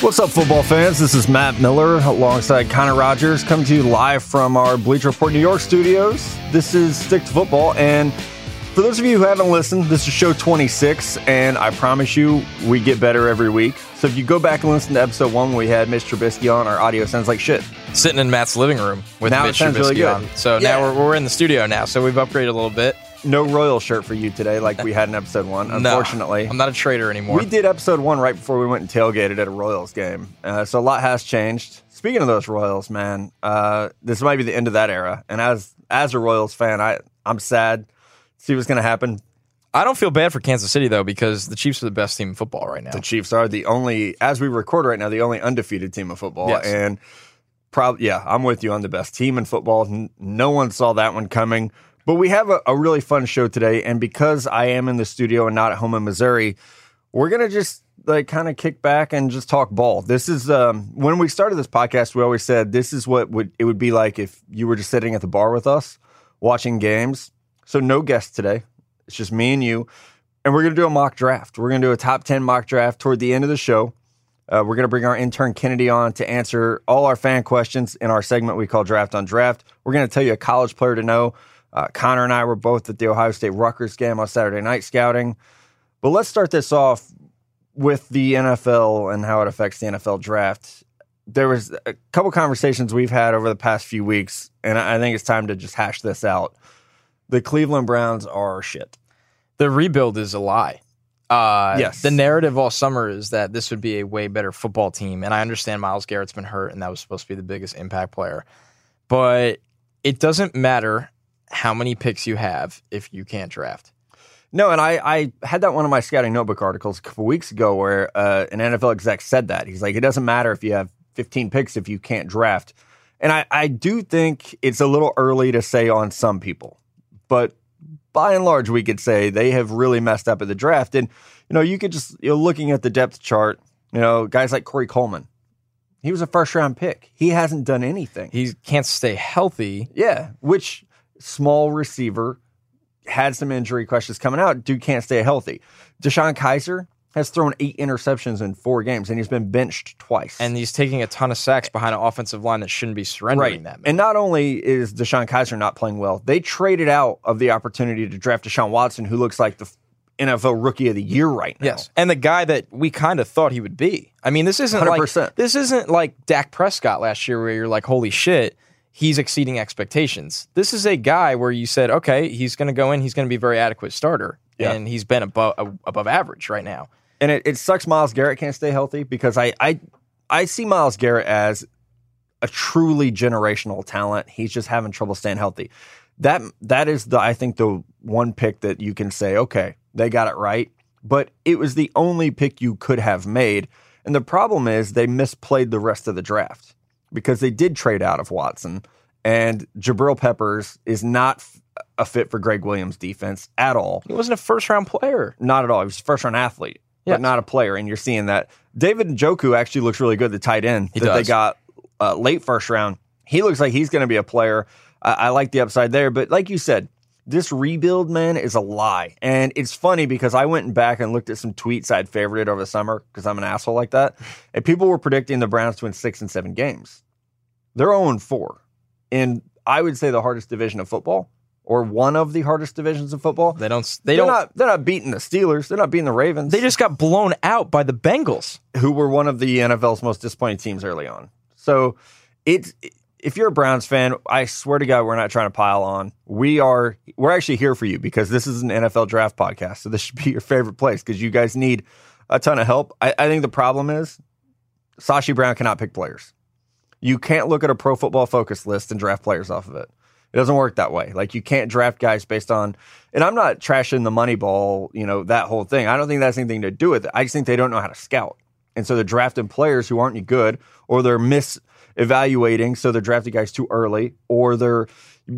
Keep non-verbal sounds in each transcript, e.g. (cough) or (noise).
What's up, football fans? This is Matt Miller alongside Connor Rogers, coming to you live from our Bleacher Report New York studios. This is Stick to Football, and for those of you who haven't listened, this is show 26, and I promise you, we get better every week. So if you go back and listen to episode one, we had Mitch Trubisky on. Our audio sounds like shit. Sitting in Matt's living room with Now it Mitch Trubisky really on. So Yeah. now we're, we're in the studio now, so we've upgraded a little bit. No Royal shirt for you today, like we had in episode one. (laughs) Unfortunately, no, I'm not a trader anymore. We did episode one right before we went and tailgated at a Royals game. Uh, so a lot has changed. Speaking of those Royals, man, uh, this might be the end of that era. And as as a Royals fan, I I'm sad. to See what's going to happen. I don't feel bad for Kansas City though because the Chiefs are the best team in football right now. The Chiefs are the only, as we record right now, the only undefeated team of football. Yes. And probably, yeah, I'm with you on the best team in football. No one saw that one coming. But we have a, a really fun show today. And because I am in the studio and not at home in Missouri, we're going to just like kind of kick back and just talk ball. This is, um, when we started this podcast, we always said this is what would it would be like if you were just sitting at the bar with us watching games. So no guests today. It's just me and you. And we're going to do a mock draft. We're going to do a top 10 mock draft toward the end of the show. Uh, we're going to bring our intern Kennedy on to answer all our fan questions in our segment we call Draft on Draft. We're going to tell you a college player to know. Uh, Connor and I were both at the Ohio State Rutgers game on Saturday night scouting. But let's start this off with the NFL and how it affects the NFL draft. There was a couple conversations we've had over the past few weeks, and I think it's time to just hash this out. The Cleveland Browns are shit. the rebuild is a lie. Uh, Yes. The narrative all summer is that this would be a way better football team, and I understand Myles Garrett's been hurt, and that was supposed to be the biggest impact player, but it doesn't matter how many picks you have if you can't draft. No, and I, I had that one of my scouting notebook articles a couple weeks ago where uh, an NFL exec said that. He's like, it doesn't matter if you have 15 picks if you can't draft. And I, I do think it's a little early to say on some people, but by and large, we could say they have really messed up at the draft. And, you know, you could just, you know, looking at the depth chart, you know, guys like Corey Coleman, he was a first round pick. He hasn't done anything. He can't stay healthy. Yeah, which small receiver had some injury questions coming out. Dude can't stay healthy. DeShone Kizer has thrown eight interceptions in four games, and he's been benched twice. and he's taking a ton of sacks behind an offensive line that shouldn't be surrendering right, that. and not only is DeShone Kizer not playing well, they traded out of the opportunity to draft Deshaun Watson, who looks like the NFL Rookie of the Year right now. Yes, and the guy that we kind of thought he would be. I mean, this isn't 100%. like this isn't like Dak Prescott last year, where you're like, "Holy shit, he's exceeding expectations." This is a guy where you said, "Okay, he's going to go in. He's going to be a very adequate starter," Yeah. and he's been above above average right now. and it, it sucks Myles Garrett can't stay healthy because I, I I see Myles Garrett as a truly generational talent. He's just having trouble staying healthy. That that is the I think the one pick that you can say, okay, they got it right. But it was the only pick you could have made. And the problem is they misplayed the rest of the draft because they did trade out of Watson and Jabril Peppers is not f- a fit for Gregg Williams defense at all. He wasn't a first round player. Not at all. He was a first round athlete, Yes. but not a player. And you're seeing that. David Njoku actually looks really good, the tight end He that they got uh, late first round. He looks like he's going to be a player. I, I like the upside there. But like you said, this rebuild, man, is a lie. And it's funny because I went back and looked at some tweets I'd favorited over the summer because I'm an asshole like that. (laughs) And people were predicting the Browns to win six and seven games. They're 0 4 in, I would say, the hardest division of football or one of the hardest divisions of football. They don't. They They're don't. not. They're not beating the Steelers. They're not beating the Ravens. they just got blown out by the Bengals. who were one of the NFL's most disappointing teams early on. So it's if you're a Browns fan, I swear to God, we're not trying to pile on. We are. We're actually here for you because this is an NFL draft podcast. So this should be your favorite place because you guys need a ton of help. I, I think the problem is Sashi Brown cannot pick players. You can't look at a pro football focus list and draft players off of it. It doesn't work that way. Like you can't draft guys based on, and I'm not trashing the money ball, you know, that whole thing. I don't think that's anything to do with it. I just think they don't know how to scout. And so they're drafting players who aren't any good, or they're mis-evaluating, so they're drafting guys too early, or they're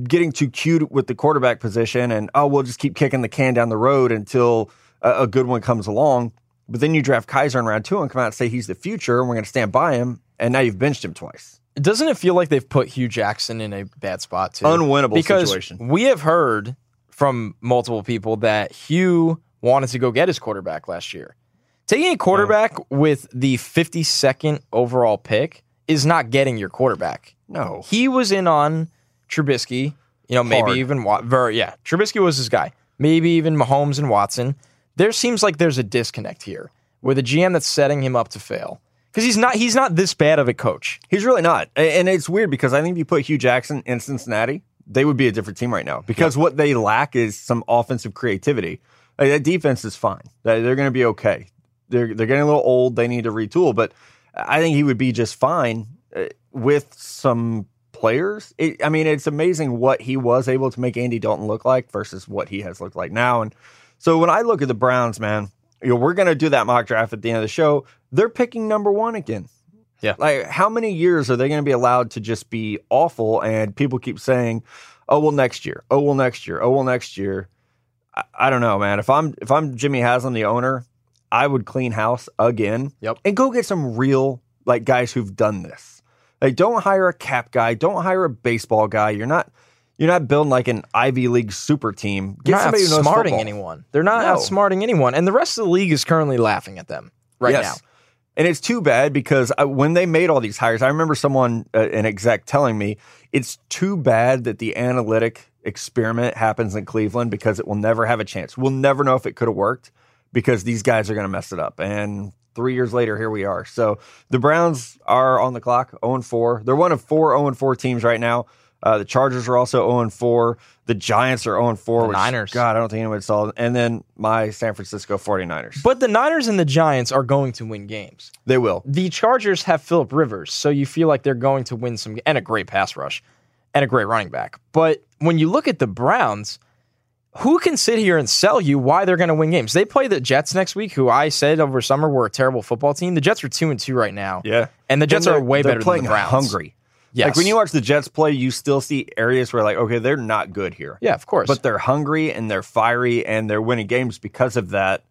getting too cute with the quarterback position, and oh, we'll just keep kicking the can down the road until a, a good one comes along. But then you draft Kizer in round two and come out and say he's the future, and we're going to stand by him, and now you've benched him twice. Doesn't it feel like they've put Hue Jackson in a bad spot too? Unwinnable because situation. we have heard from multiple people that Hue wanted to go get his quarterback last year. Taking a quarterback with the 52nd overall pick is not getting your quarterback. No. He was in on Trubisky, you know, maybe Hard. even Wa- ver- yeah, Trubisky was his guy. Maybe even Mahomes and Watson. There seems like there's a disconnect here with a GM that's setting him up to fail because he's not he's not this bad of a coach. He's really not. And it's weird because I think if you put Hue Jackson in Cincinnati, they would be a different team right now because what they lack is some offensive creativity. Like, that defense is fine. They- They're going to be okay. They're, they're getting a little old. They need to retool, but I think he would be just fine uh, with some players. It, I mean, it's amazing what he was able to make Andy Dalton look like versus what he has looked like now. And so when I look at the Browns, man, you know, we're going to do that mock draft at the end of the show. They're picking number one again. Yeah. Like, how many years are they going to be allowed to just be awful? And people keep saying, "Oh well, next year. Oh well, next year. Oh well, next year." I, I don't know, man. If I'm if I'm Jimmy Haslam, the owner, I would clean house again. Yep. And go get some real like guys who've done this. Like, don't hire a cap guy. Don't hire a baseball guy. You're not. You're not building like an Ivy League super team. Get They're not somebody who knows outsmarting anyone. They're not No. outsmarting anyone, and the rest of the league is currently laughing at them right now. And it's too bad because I, when they made all these hires, I remember someone, uh, an exec, telling me it's too bad that the analytic experiment happens in Cleveland because it will never have a chance. We'll never know if it could have worked because these guys are going to mess it up. And three years later, here we are. So the Browns are on the clock, 0 4. They're one of four 0 4 teams right now. Uh, the Chargers are also 0 4. The Giants are 0 4. The which, Niners. God, I don't think anyone saw. It. And then my San Francisco 49ers. But the Niners and the Giants are going to win games. they will. The Chargers have Philip Rivers, so you feel like they're going to win some and a great pass rush and a great running back. But when you look at the Browns, who can sit here and sell you why they're going to win games? They play the Jets next week, who I said over summer were a terrible football team. The Jets are two and two right now. Yeah. And the Jets And are way better playing than the Browns. hungry. Yes. Like when you watch the Jets play, you still see areas where like, okay, they're not good here. Yeah, of course. But they're hungry and they're fiery and they're winning games because of that,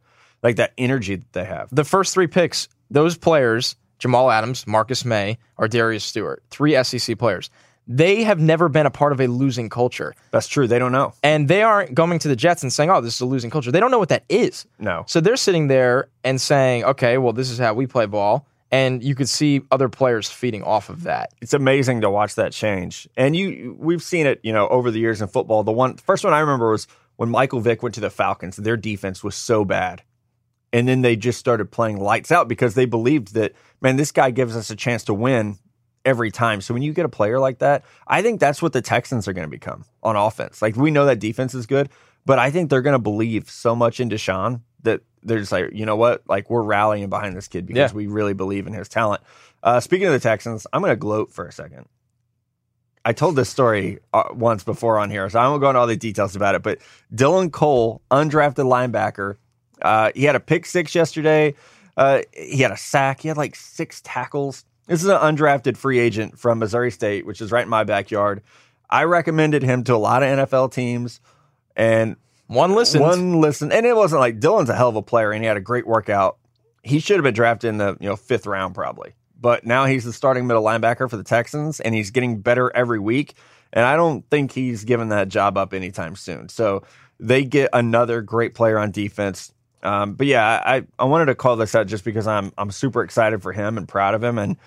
like that energy that they have. the first three picks, those players, Jamal Adams, Marcus Maye, or Darius Stewart, three SEC players, they have never been a part of a losing culture. That's true. They don't know. And they aren't going to the Jets and saying, oh, this is a losing culture. They don't know what that is. No. So they're sitting there and saying, okay, well, this is how we play ball. And you could see other players feeding off of that. It's amazing to watch that change. And you we've seen it, you know, over the years in football. The one first one I remember was when Michael Vick went to the Falcons. Their defense was so bad. And then they just started playing lights out because they believed that, man, this guy gives us a chance to win every time. So when you get a player like that, I think that's what the Texans are going to become on offense. Like we know that defense is good, but I think they're going to believe so much in Deshaun that they're just like, you know what? Like we're rallying behind this kid because Yeah. we really believe in his talent. Uh, speaking of the Texans, I'm going to gloat for a second. I told this story uh, once before on here, so I won't go into all the details about it. But Dylan Cole, undrafted linebacker, uh, he had a pick six yesterday. Uh, he had a sack. He had like six tackles. This is an undrafted free agent from Missouri State, which is right in my backyard. I recommended him to a lot of NFL teams, and One listened. one listen, and it wasn't like Dylan's a hell of a player, and he had a great workout. He should have been drafted in the you know fifth round probably, but now he's the starting middle linebacker for the Texans, and he's getting better every week. And I don't think he's giving that job up anytime soon. So they get another great player on defense. Um, but yeah, I I wanted to call this out just because I'm I'm super excited for him and proud of him, and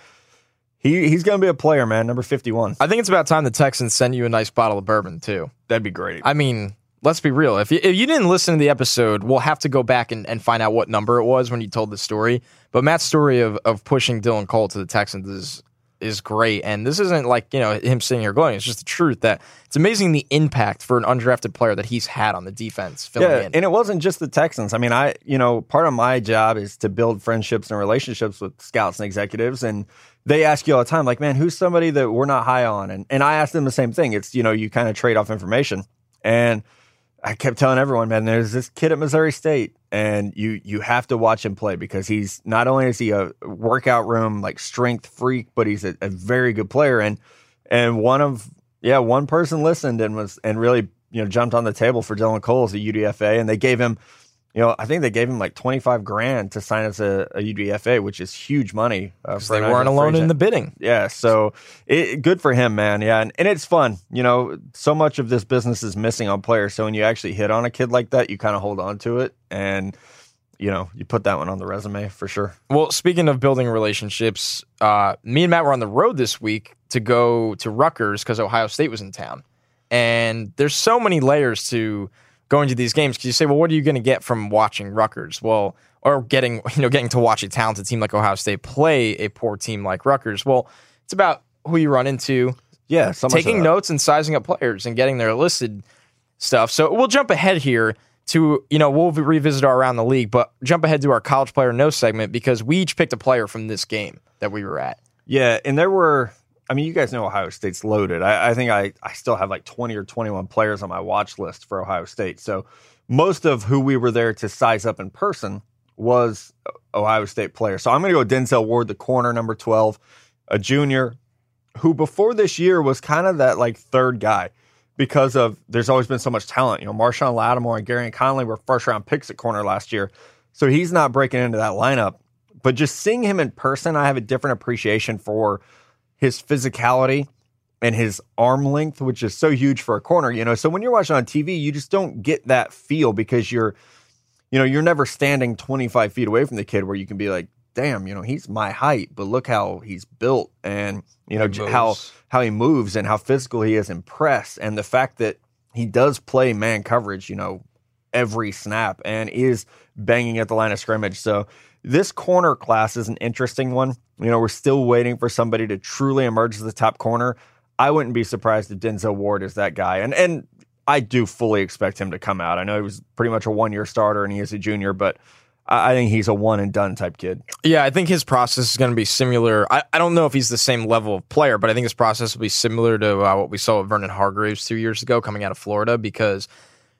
he he's going to be a player, man. Number fifty one. I think it's about time the Texans send you a nice bottle of bourbon, too. That'd be great. I mean, let's be real. If you, if you didn't listen to the episode, we'll have to go back and, and find out what number it was when you told the story. But Matt's story of, of pushing Dylan Cole to the Texans is is great. And this isn't like, you know, him sitting here gloating. It's just the truth that it's amazing the impact for an undrafted player that he's had on the defense filling Yeah, in. and it wasn't just the Texans. I mean, I you know part of my job is to build friendships and relationships with scouts and executives, and they ask you all the time, like, man, who's somebody that we're not high on? And and I ask them the same thing. It's you know you kind of trade off information, and I kept telling everyone, man, there's this kid at Missouri State, and you you have to watch him play because he's not only is he a workout room like strength freak, but he's a, a very good player. And and one of yeah, one person listened and was and really you know jumped on the table for Dylan Cole as a UDFA, and they gave him, you know, I think they gave him like twenty five grand to sign as a, a UDFA, which is huge money. Uh, for they weren't alone in the bidding. Yeah, so it, good for him, man. Yeah, and, and it's fun. You know, so much of this business is missing on players. So when you actually hit on a kid like that, you kind of hold on to it, and you know, you put that one on the resume for sure. Well, speaking of building relationships, uh, me and Matt were on the road this week to go to Rutgers because Ohio State was in town. And there's so many layers to going to these games because you say, well, what are you going to get from watching Rutgers? Well, or getting (laughs) you know getting to watch a talented team like Ohio State play a poor team like Rutgers. Well, it's about who you run into, Yeah, taking notes and sizing up players and getting their listed stuff. So we'll jump ahead here to you know we'll revisit our around the league, but jump ahead to our college player no segment because we each picked a player from this game that we were at. Yeah, and there were. I mean, you guys know Ohio State's loaded. I, I think I, I still have like twenty or twenty one players on my watch list for Ohio State. So most of who we were there to size up in person was Ohio State players. So I'm going to go Denzel Ward, the corner, number twelve, a junior, who before this year was kind of that like third guy because of there's always been so much talent. You know, Marshon Lattimore and Gareon Conley were first round picks at corner last year, so he's not breaking into that lineup. But just seeing him in person, I have a different appreciation for his physicality and his arm length, which is so huge for a corner. You know, so when you're watching on TV, you just don't get that feel because you're, you know, you're never standing 25 feet away from the kid where you can be like, damn, you know, he's my height, but look how he's built and you know how how he moves and how physical he is in press and the fact that he does play man coverage, you know, every snap and is banging at the line of scrimmage. So this corner class is an interesting one. You know, we're still waiting for somebody to truly emerge as the top corner. I wouldn't be surprised if Denzel Ward is that guy. And and I do fully expect him to come out. I know he was pretty much a one year starter and he is a junior, but I think he's a one and done type kid. Yeah, I think his process is going to be similar. I, I don't know if he's the same level of player, but I think his process will be similar to uh, what we saw with Vernon Hargreaves two years ago coming out of Florida because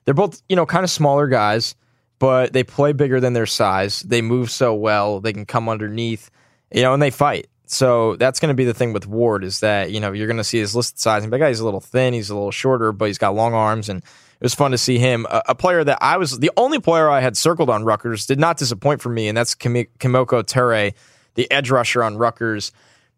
they're both, you know, kind of smaller guys, but they play bigger than their size. They move so well. They can come underneath, you know, and they fight. So that's going to be the thing with Ward is that, you know, you're going to see his listed size. And the guy, he's a little thin, he's a little shorter, but he's got long arms. And it was fun to see him. A, a player that I was the only player I had circled on Rutgers did not disappoint for me, and that's Kimi- Kemoko Turay, the edge rusher on Rutgers.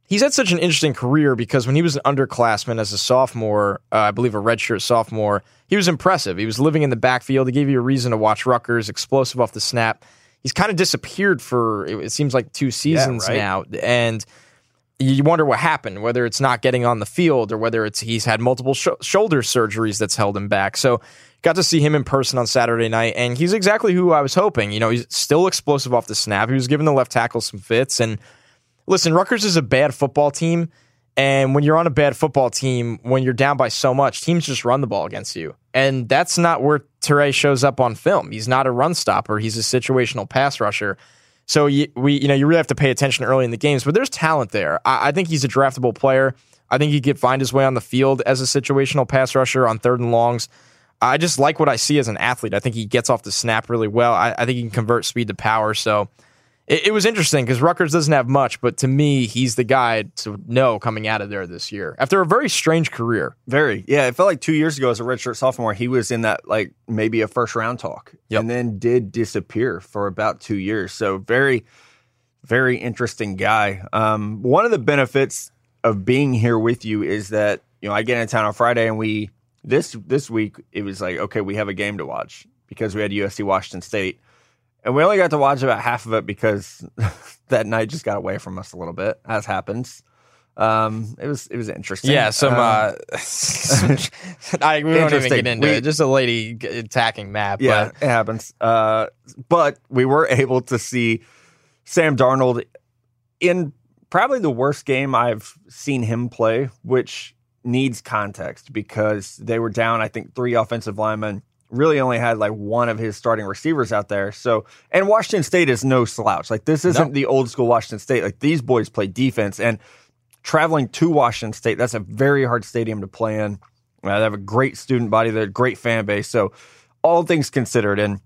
He's had such an interesting career because when he was an underclassman as a sophomore, uh, I believe a redshirt sophomore, he was impressive. He was living in the backfield. He gave you a reason to watch Rutgers, explosive off the snap. He's kind of disappeared for it, seems like two seasons right. now, and you wonder what happened, whether it's not getting on the field or whether it's he's had multiple sho shoulder surgeries that's held him back. So got to see him in person on Saturday night, and he's exactly who I was hoping. You know, he's still explosive off the snap. He was giving the left tackle some fits. And listen, Rutgers is a bad football team. And when you're on a bad football team, when you're down by so much, teams just run the ball against you. And that's not where Turay shows up on film. He's not a run stopper. He's a situational pass rusher. So you, we, you know, you really have to pay attention early in the games. But there's talent there. I, I think he's a draftable player. I think he could find his way on the field as a situational pass rusher on third and longs. I just like what I see as an athlete. I think he gets off the snap really well. I, I think he can convert speed to power. So it, it was interesting because Rutgers doesn't have much, but to me, he's the guy to know coming out of there this year after a very strange career. Very. Yeah, it felt like two years ago as a redshirt sophomore, he was in that like maybe a first round talk, Yep. and then did disappear for about two years. So very, very interesting guy. Um, one of the benefits of being here with you is that you know I get in town on Friday, and we this this week it was like okay, we have a game to watch because we had USC Washington State. And we only got to watch about half of it because (laughs) that night just got away from us a little bit, as happens. Um, it was it was interesting. Yeah, some. Um, uh, (laughs) I, we don't even get into We- it. Just a lady attacking Matt. Yeah, But it happens. Uh, but we were (laughs) able to see Sam Darnold in probably the worst game I've seen him play, which needs context because they were down, I think, three offensive linemen. Really only had like one of his starting receivers out there. So, and Washington State is no slouch. Like, this isn't No. the old school Washington State. Like, these boys play defense. And traveling to Washington State, that's a very hard stadium to play in. Uh, they have a great student body, they're a great fan base. So, all things considered, and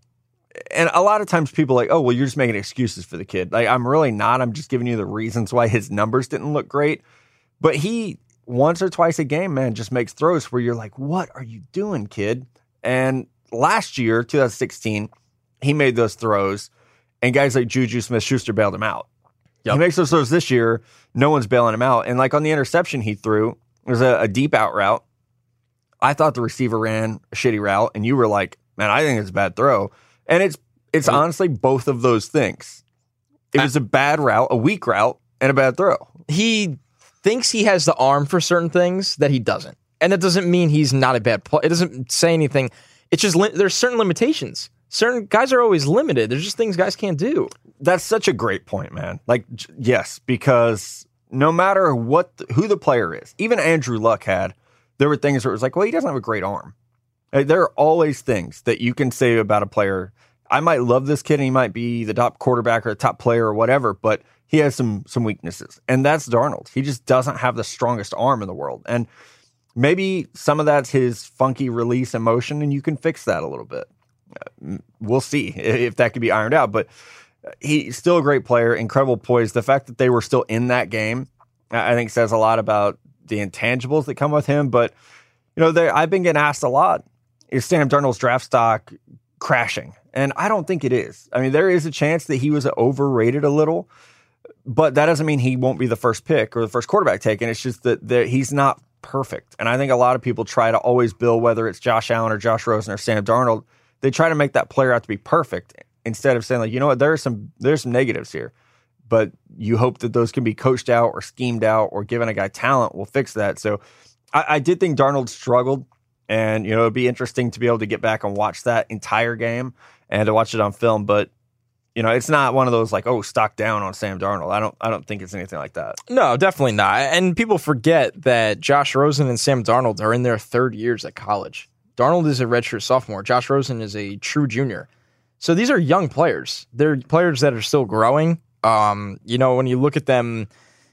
and a lot of times people are like, oh, well, you're just making excuses for the kid. Like, I'm really not. I'm just giving you the reasons why his numbers didn't look great. But he once or twice a game, man, just makes throws where you're like, what are you doing, kid? And last year, 2016, he made those throws, and guys like Juju Smith Schuster bailed him out. Yep. He makes those throws this year. No one's bailing him out. And like on the interception he threw, it was a, a deep out route. I thought the receiver ran a shitty route, and you were like, man, I think it's a bad throw. And it's It's honestly both of those things. It was a bad route, a weak route, and a bad throw. he thinks he has the arm for certain things that he doesn't, and that doesn't mean he's not a bad player. It doesn't say anything. It's just li- there's certain limitations. Certain guys are always limited. There's just things guys can't do. That's such a great point, man. Like, j- yes, because no matter what, the, who the player is, even Andrew Luck had, there were things where it was like, well, he doesn't have a great arm. Uh, There are always things that you can say about a player. I might love this kid and he might be the top quarterback or the top player or whatever, but he has some some weaknesses. And that's Darnold. He just doesn't have the strongest arm in the world. And maybe some of that's his funky release emotion, and you can fix that a little bit. Uh, We'll see (laughs) if that could be ironed out. But he's still a great player, incredible poise. The fact that they were still in that game, I think says a lot about the intangibles that come with him. But you know, I've been getting asked a lot: Is Sam Darnold's draft stock crashing? And I don't think it is. I mean, there is a chance that he was overrated a little, but that doesn't mean he won't be the first pick or the first quarterback taken. It's just that there, he's not perfect. And I think a lot of people try to always bill whether it's Josh Allen or Josh Rosen or Sam Darnold. They try to make that player out to be perfect instead of saying like, you know what, there are some there's some negatives here, but you hope that those can be coached out or schemed out or given a guy talent will fix that. So I, I did think Darnold struggled, and you know it'd be interesting to be able to get back and watch that entire game and to watch it on film, but. You know, it's not one of those like, oh, stock down on Sam Darnold. I don't, I don't think it's anything like that. No, definitely not. And people forget that Josh Rosen and Sam Darnold are in their third years at college. Darnold is a redshirt sophomore. Josh Rosen is a true junior. So these are young players. They're players that are still growing. Um, you know, when you look at them,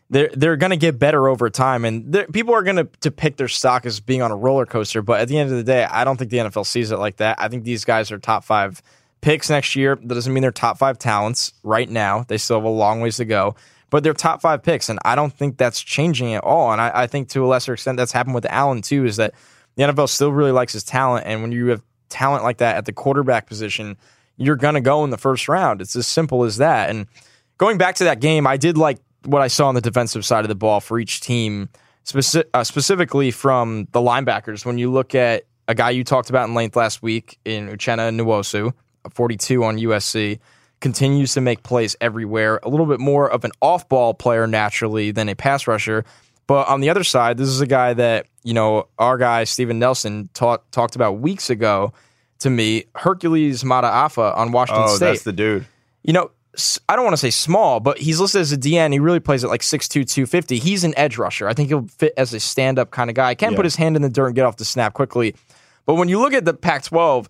they're they're going to get better over time, and people are going to to pick their stock as being on a roller coaster. But at the end of the day, I don't think the NFL sees it like that. I think these guys are top five picks next year. That doesn't mean they're top five talents right now. They still have a long ways to go, but they're top five picks, and I don't think that's changing at all. And I, I think to a lesser extent that's happened with Allen too. Is that the NFL still really likes his talent, and when you have talent like that at the quarterback position, you're gonna go in the first round. It's as simple as that. And going back to that game, I did like what I saw on the defensive side of the ball for each team, uh, specifically from the linebackers. When you look at a guy you talked about in length last week in Uchenna Nwosu, 42 on USC, continues to make plays everywhere. A little bit more of an off-ball player naturally than a pass rusher. But on the other side, this is a guy that you know our guy Steven Nelson taught, talked about weeks ago to me, Hercules Mataafa on Washington Oh, State that's the dude. you know, I don't want to say small, but he's listed as a DN. He really plays at like 6'2, 250. He's an edge rusher. I think he'll fit as a stand up kind of guy. Can Yeah. put his hand in the dirt and get off the snap quickly. But when you look at the Pac 12,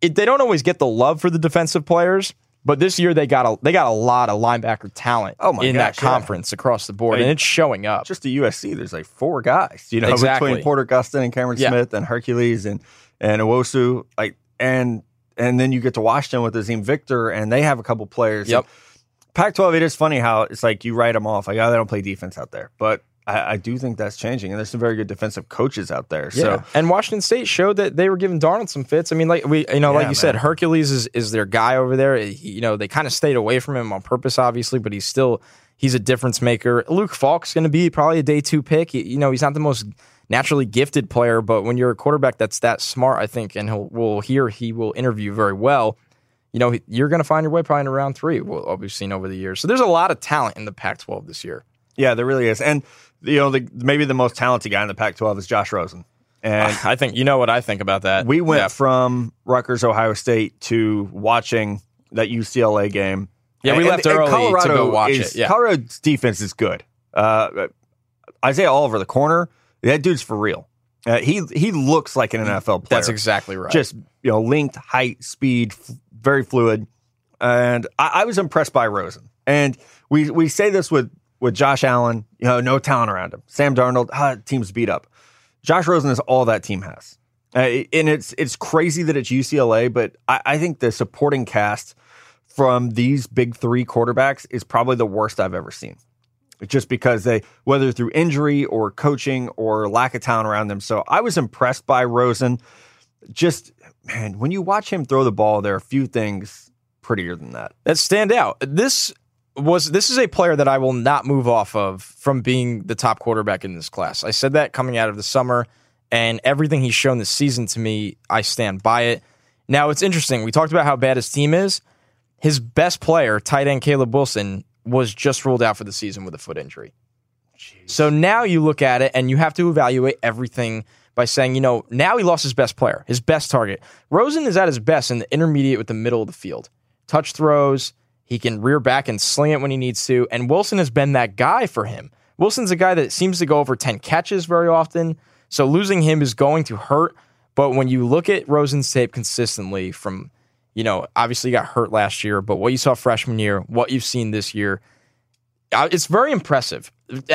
it, they don't always get the love for the defensive players. But this year they got a they got a lot of linebacker talent Oh my in gosh, that yeah. conference across the board, Hey, and it's showing up. just the USC, there's like four guys, you know, Exactly. between Porter Gustin and Cameron Yeah. Smith and Hercules and and Nwosu, like and and then you get to Washington with Azeem Victor, and they have a couple players. Yep. Pac-12, it is funny how it's like you write them off, like oh, they don't play defense out there, but I, I do think that's changing, and there's some very good defensive coaches out there. Yeah. And Washington State showed that they were giving Darnold some fits. I mean, like we, you know, like Yeah, you said. Hercules is is their guy over there. He- you know, they kind of stayed away from him on purpose, obviously, but he's still he's a difference maker. Luke Falk's going to be probably a day two pick. He- you know, he's not the most naturally gifted player, but when you're a quarterback that's that smart, I think, and he'll will hear he will interview very well. You know, you're going to find your way probably in round three. What we've seen over the years. So there's a lot of talent in the Pac-12 this year. yeah, there really is, and you know, the, maybe the most talented guy in the Pac-12 is Josh Rosen, and I think you know what I think about that. We went Yeah. from Rutgers, Ohio State to watching that UCLA game. Yeah, we And- left and early to Colorado go watch is- it, yeah. Colorado's defense is good. Uh, Isaiah Oliver, the corner, that dude's for real. Uh, he he looks like an NFL player. That's exactly right. Just you know, length, height, speed, f- very fluid. And I, I was impressed by Rosen. And we we say this with with Josh Allen, you know, no talent around him. Sam Darnold, ah, team's beat up. Josh Rosen is all that team has. Uh, and it's it's crazy that it's UCLA, but I, I think the supporting cast from these big three quarterbacks is probably the worst I've ever seen. Just because they, whether through injury or coaching or lack of talent around them. So I was impressed by Rosen. Just, man, when you watch him throw the ball, there are a few things prettier than that. that stand out. This was this is a player that I will not move off of from being the top quarterback in this class. I said that coming out of the summer, and everything he's shown this season to me, I stand by it. Now it's interesting. We talked about how bad his team is. His best player, tight end Caleb Wilson, was just ruled out for the season with a foot injury. So now you look at it and you have to evaluate everything by saying, you know, now he lost his best player, his best target. Rosen is at his best in the intermediate with the middle of the field. Touch throws, he can rear back and sling it when he needs to. And Wilson has been that guy for him. Wilson's a guy that seems to go over 10 catches very often. So losing him is going to hurt. But when you look at Rosen's tape consistently from, you know, obviously got hurt last year, but what you saw freshman year, what you've seen this year, uh, it's very impressive.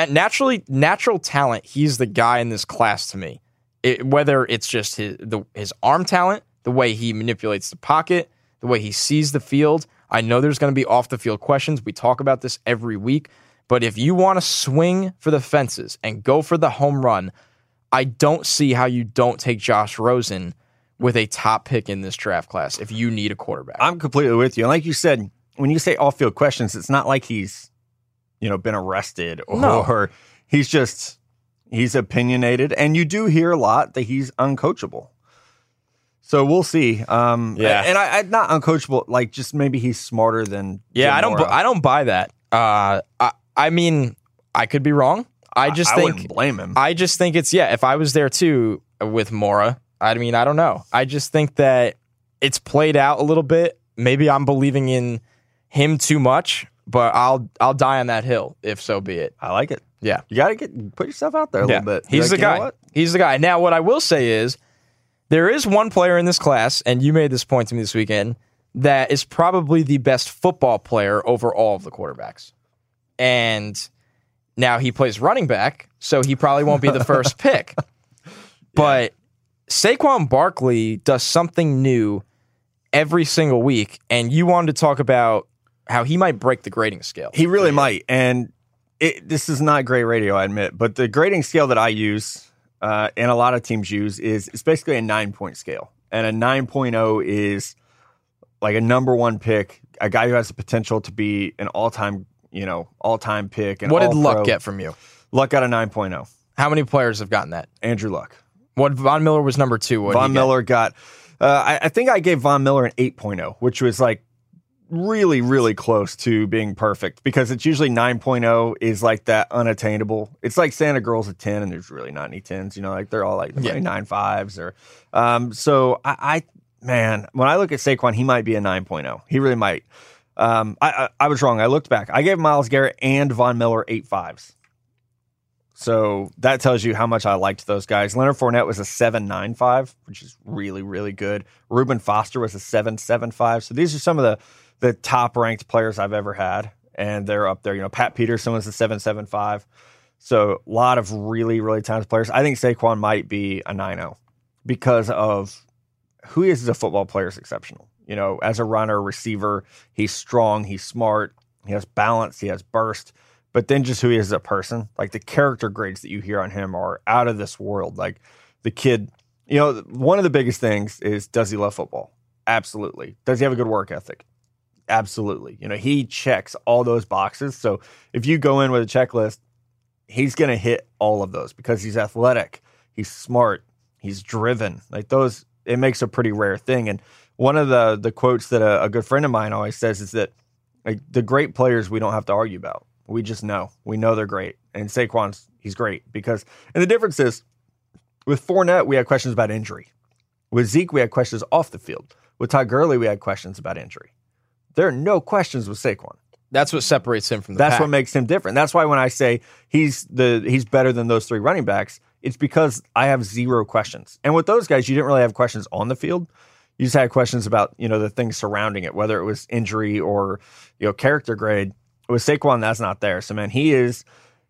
Naturally, natural talent, he's the guy in this class to me. It, whether it's just his, the, his arm talent, the way he manipulates the pocket, the way he sees the field. I know there's going to be off the field questions. We talk about this every week. But if you want to swing for the fences and go for the home run, I don't see how you don't take Josh Rosen with a top pick in this draft class if you need a quarterback. I'm completely with you. And like you said, when you say off field questions, it's not like he's, you know, been arrested or No. (laughs) he's just he's opinionated. And you do hear a lot that he's uncoachable. So we'll see. Um, Yeah. and I, I not uncoachable. Like just maybe he's smarter than. yeah, Jim I don't. bu-. I don't buy that. Uh, I, I mean, I could be wrong. I just I think wouldn't blame him. I just think it's yeah. If I was there too with Mora, I mean, I don't know. I just think that it's played out a little bit. Maybe I'm believing in him too much, but I'll I'll die on that hill if so be it. I like it. Yeah, You got to get put yourself out there a yeah. little bit. He's Like, the guy. He's the guy. Now, what I will say is there is one player in this class, and you made this point to me this weekend that is probably the best football player over all of the quarterbacks, and now he plays running back, so he probably won't be the first (laughs) pick. But Saquon Barkley does something new every single week, and you wanted to talk about how he might break the grading scale. He really might. And it, this is not great radio, I admit, but the grading scale that I use uh, and a lot of teams use is it's basically a nine point scale. And a 9.0 is like a number one pick, a guy who has the potential to be an all time, you know, all time pick. And what did. Luck get from you? Luck got a 9.0. How many players have gotten that? Andrew Luck. What Von Miller was number two. Von? Miller got, uh, I, I think I gave Von Miller an 8.0, which was like really, really close to being perfect because it's usually 9.0 is like that unattainable. It's like Santa Girl's a 10 and there's really not any 10s, you know, like they're all like Yeah. nine fives or, um, so I, I, man, when I look at Saquon, he might be a 9.0. He really might. Um, I, I, I was wrong. I looked back. I gave Myles Garrett and Von Miller eight fives. So that tells you how much I liked those guys. Leonard Fournette was a 7.95, which is really, really good. Reuben Foster was a 7.75. So these are some of the, the top ranked players I've ever had. And they're up there. You know, Pat Peterson was a 7.75. So a lot of really, really talented players. I think Saquon might be a 9.0 because of who he is as a football player is exceptional. You know, as a runner, receiver, he's strong, he's smart, he has balance, he has burst but then just who he is as a person, like the character grades that you hear on him are out of this world. Like the kid, you know, one of the biggest things is does he love football? Absolutely. Does he have a good work ethic? Absolutely. You know, he checks all those boxes. So if you go in with a checklist, he's going to hit all of those because he's athletic, he's smart, he's driven. Like those, it makes a pretty rare thing. And one of the the quotes that a, a good friend of mine always says is that like the great players we don't have to argue about. We just know. We know they're great. And Saquon's he's great because and the difference is with Fournette, we had questions about injury. With Zeke, we had questions off the field. With Todd Gurley, we had questions about injury. There are no questions with Saquon. That's what separates him from the That's pack. what makes him different. That's why when I say he's the he's better than those three running backs, it's because I have zero questions. And with those guys, you didn't really have questions on the field. You just had questions about you know the things surrounding it, whether it was injury or you know character grade. With Saquon, that's not there. So man, he is.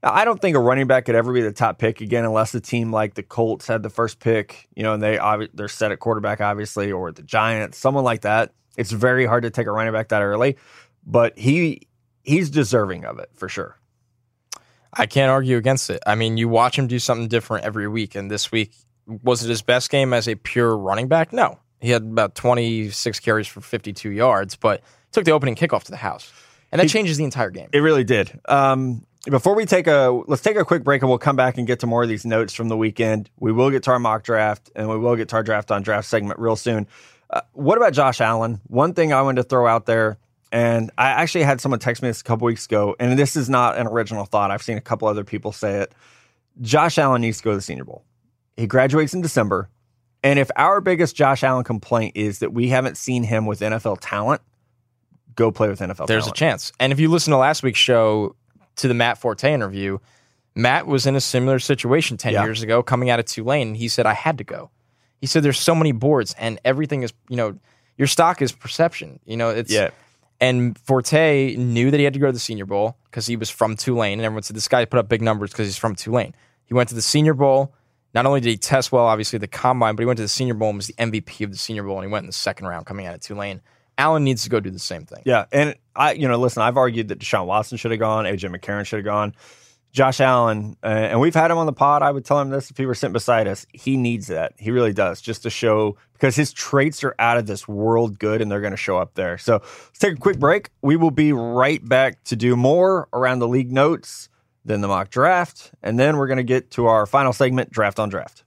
I don't think a running back could ever be the top pick again, unless a team like the Colts had the first pick, you know, and they they're set at quarterback, obviously, or the Giants, someone like that. It's very hard to take a running back that early, but he he's deserving of it for sure. I can't argue against it. I mean, you watch him do something different every week, and this week was it his best game as a pure running back? No, he had about twenty six carries for fifty two yards, but took the opening kickoff to the house, and that He- changes the entire game. It really did. Um, before we take a let's take a quick break and we'll come back and get to more of these notes from the weekend. We will get to our mock draft and we will get to our draft on draft segment real soon. Uh, what about Josh Allen? One thing I wanted to throw out there, and I actually had someone text me this a couple weeks ago, and this is not an original thought. I've seen a couple other people say it. Josh Allen needs to go to the Senior Bowl. He graduates in December. And if our biggest Josh Allen complaint is that we haven't seen him with NFL talent, go play with NFL There's talent. a chance. And if you listen to last week's show to the Matt Forte interview, Matt was in a similar situation 10 Yeah. years ago coming out of Tulane. And he said, I had to go. He said, there's so many boards and everything is, you know, your stock is perception. You know, it's, Yeah. and Forte knew that he had to go to the Senior Bowl because he was from Tulane. And everyone said, this guy put up big numbers because he's from Tulane. He went to the Senior Bowl. Not only did he test well, obviously, the combine, but he went to the Senior Bowl and was the MVP of the Senior Bowl. And he went in the second round coming out of Tulane. Allen needs to go do the same thing. Yeah, and I, you know, listen, I've argued that Deshaun Watson should have gone, AJ McCarron should have gone, Josh Allen, uh, and we've had him on the pod. I would tell him this if he were sitting beside us. He needs that. He really does, just to show because his traits are out of this world good, and they're going to show up there. So let's take a quick break. We will be right back to do more around the league notes, then the mock draft, and then we're going to get to our final segment, draft on draft.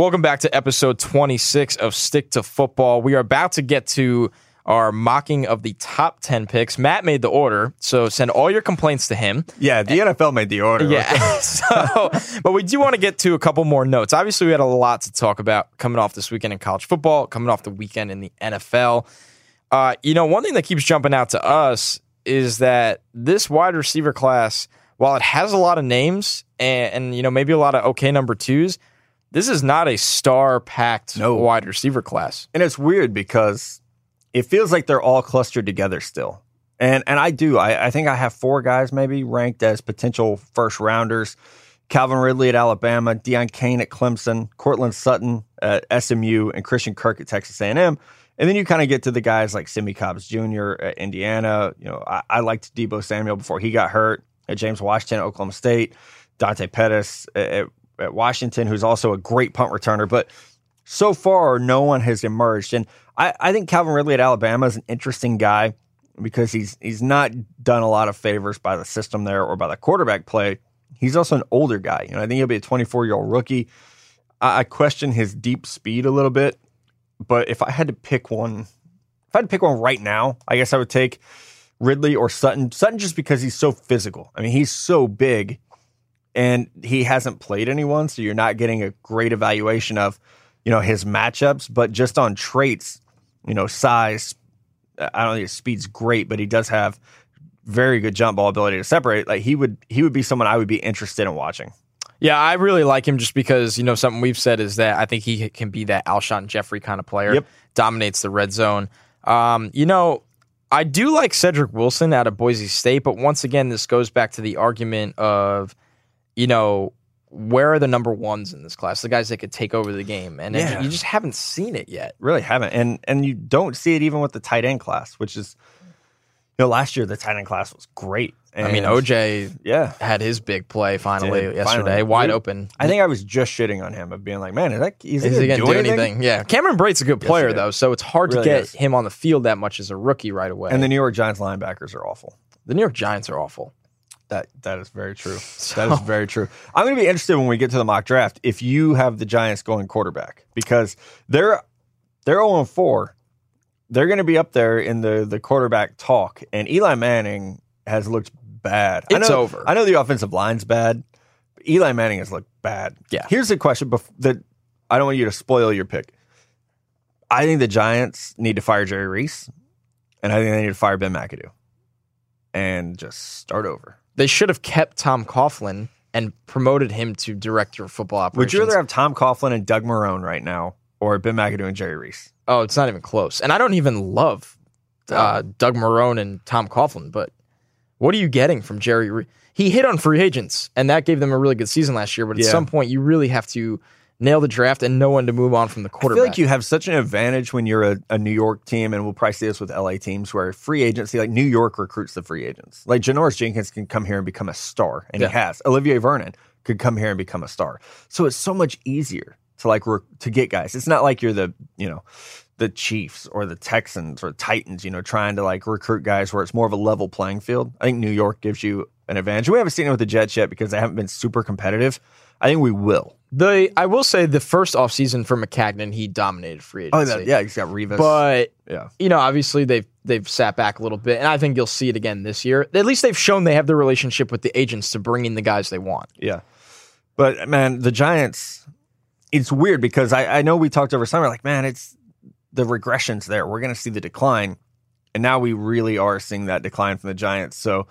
Welcome back to episode 26 of Stick to Football. We are about to get to our mocking of the top 10 picks. Matt made the order, so send all your complaints to him. Yeah, the NFL made the order. Yeah. (laughs) so, but we do want to get to a couple more notes. Obviously, we had a lot to talk about coming off this weekend in college football, coming off the weekend in the NFL. Uh, you know, one thing that keeps jumping out to us is that this wide receiver class, while it has a lot of names and, and you know maybe a lot of okay number twos, this is not a star-packed No. wide receiver class. And it's weird because it feels like they're all clustered together still. And and I do. I, I think I have four guys maybe ranked as potential first rounders. Calvin Ridley at Alabama, Deon Cain at Clemson, Courtland Sutton at SMU, and Christian Kirk at Texas A&M. And then you kind of get to the guys like Simmie Cobbs Jr. at Indiana. You know, I, I liked Deebo Samuel before he got hurt at James Washington at Oklahoma State, Dante Pettis at, at Washington, who's also a great punt returner. But so far, no one has emerged. And I, I think Calvin Ridley at Alabama is an interesting guy because he's he's not done a lot of favors by the system there or by the quarterback play. He's also an older guy. You know, I think he'll be a 24 year old rookie. I, I question his deep speed a little bit, but if I had to pick one, if I had to pick one right now, I guess I would take Ridley or Sutton. Sutton just because he's so physical. I mean, he's so big and he hasn't played anyone, so you're not getting a great evaluation of, you know, his matchups, but just on traits, you know, size. I don't think his speed's great, but he does have very good jump ball ability to separate. Like he would, he would be someone I would be interested in watching. Yeah, I really like him just because, you know, something we've said is that I think he can be that Alshon Jeffery kind of player. Yep. Dominates the red zone. Um, you know, I do like Cedric Wilson out of Boise State, but once again, this goes back to the argument of, you know, where are the number ones in this class? The guys that could take over the game. And Yeah. you just haven't seen it yet. Really haven't, and and you don't see it even with the tight end class, which is, you know, last year the tight end class was great. I mean, OJ yeah, had his big play finally Did, yesterday, finally. wide open. I think I was just shitting on him of being like, man, is that is, Is he gonna do anything? Yeah. Cameron Brate's a good player, though, so it's hard Really to get is. him on the field that much as a rookie right away. And the New York Giants linebackers are awful. the New York Giants are awful. That that is very true. (laughs) That is very true. I'm going to be interested when we get to the mock draft if you have the Giants going quarterback because they're they're 0 4. They're going to be up there in the the quarterback talk, and Eli Manning has looked bad. I It's know, over. I know the offensive line's bad. But Eli Manning has looked bad. Yeah. Here's the question: bef- that I don't want you to spoil your pick. I think the Giants need to fire Jerry Reese, and I think they need to fire Ben McAdoo, and just start over. They should have kept Tom Coughlin and promoted him to director of football operations. Would you rather have Tom Coughlin and Doug Marrone right now, or Ben McAdoo and Jerry Reese? oh, it's not even close. And I don't even love uh, Oh. Doug Marrone and Tom Coughlin, but what are you getting from Jerry? Re- he hit on free agents, and that gave them a really good season last year. But at Yeah. some point, you really have to nail the draft and know when to move on from the quarterback. I feel like you have such an advantage when you're a, a New York team, and we'll probably see this with LA teams, where free agency, like New York recruits the free agents. Like Janoris Jenkins can come here and become a star, and Yeah. he has. Olivier Vernon could come here and become a star. So it's so much easier to like rec- to get guys. It's not like you're the you know the Chiefs or the Texans or Titans, you know, trying to like recruit guys where it's more of a level playing field. I think New York gives you an advantage. We haven't seen it with the Jets yet because they haven't been super competitive. I think we will. The I will say the first offseason for Maccagnan, he dominated free Oh, agency. that, yeah, he's got Revis. But yeah, you know, obviously they've they've sat back a little bit, and I think you'll see it again this year. At least they've shown they have the relationship with the agents to bring in the guys they want. yeah. But man, the Giants, it's weird because I, I know we talked over summer, like, man, it's the regressions there. We're going to see the decline. And now we really are seeing that decline from the Giants. So,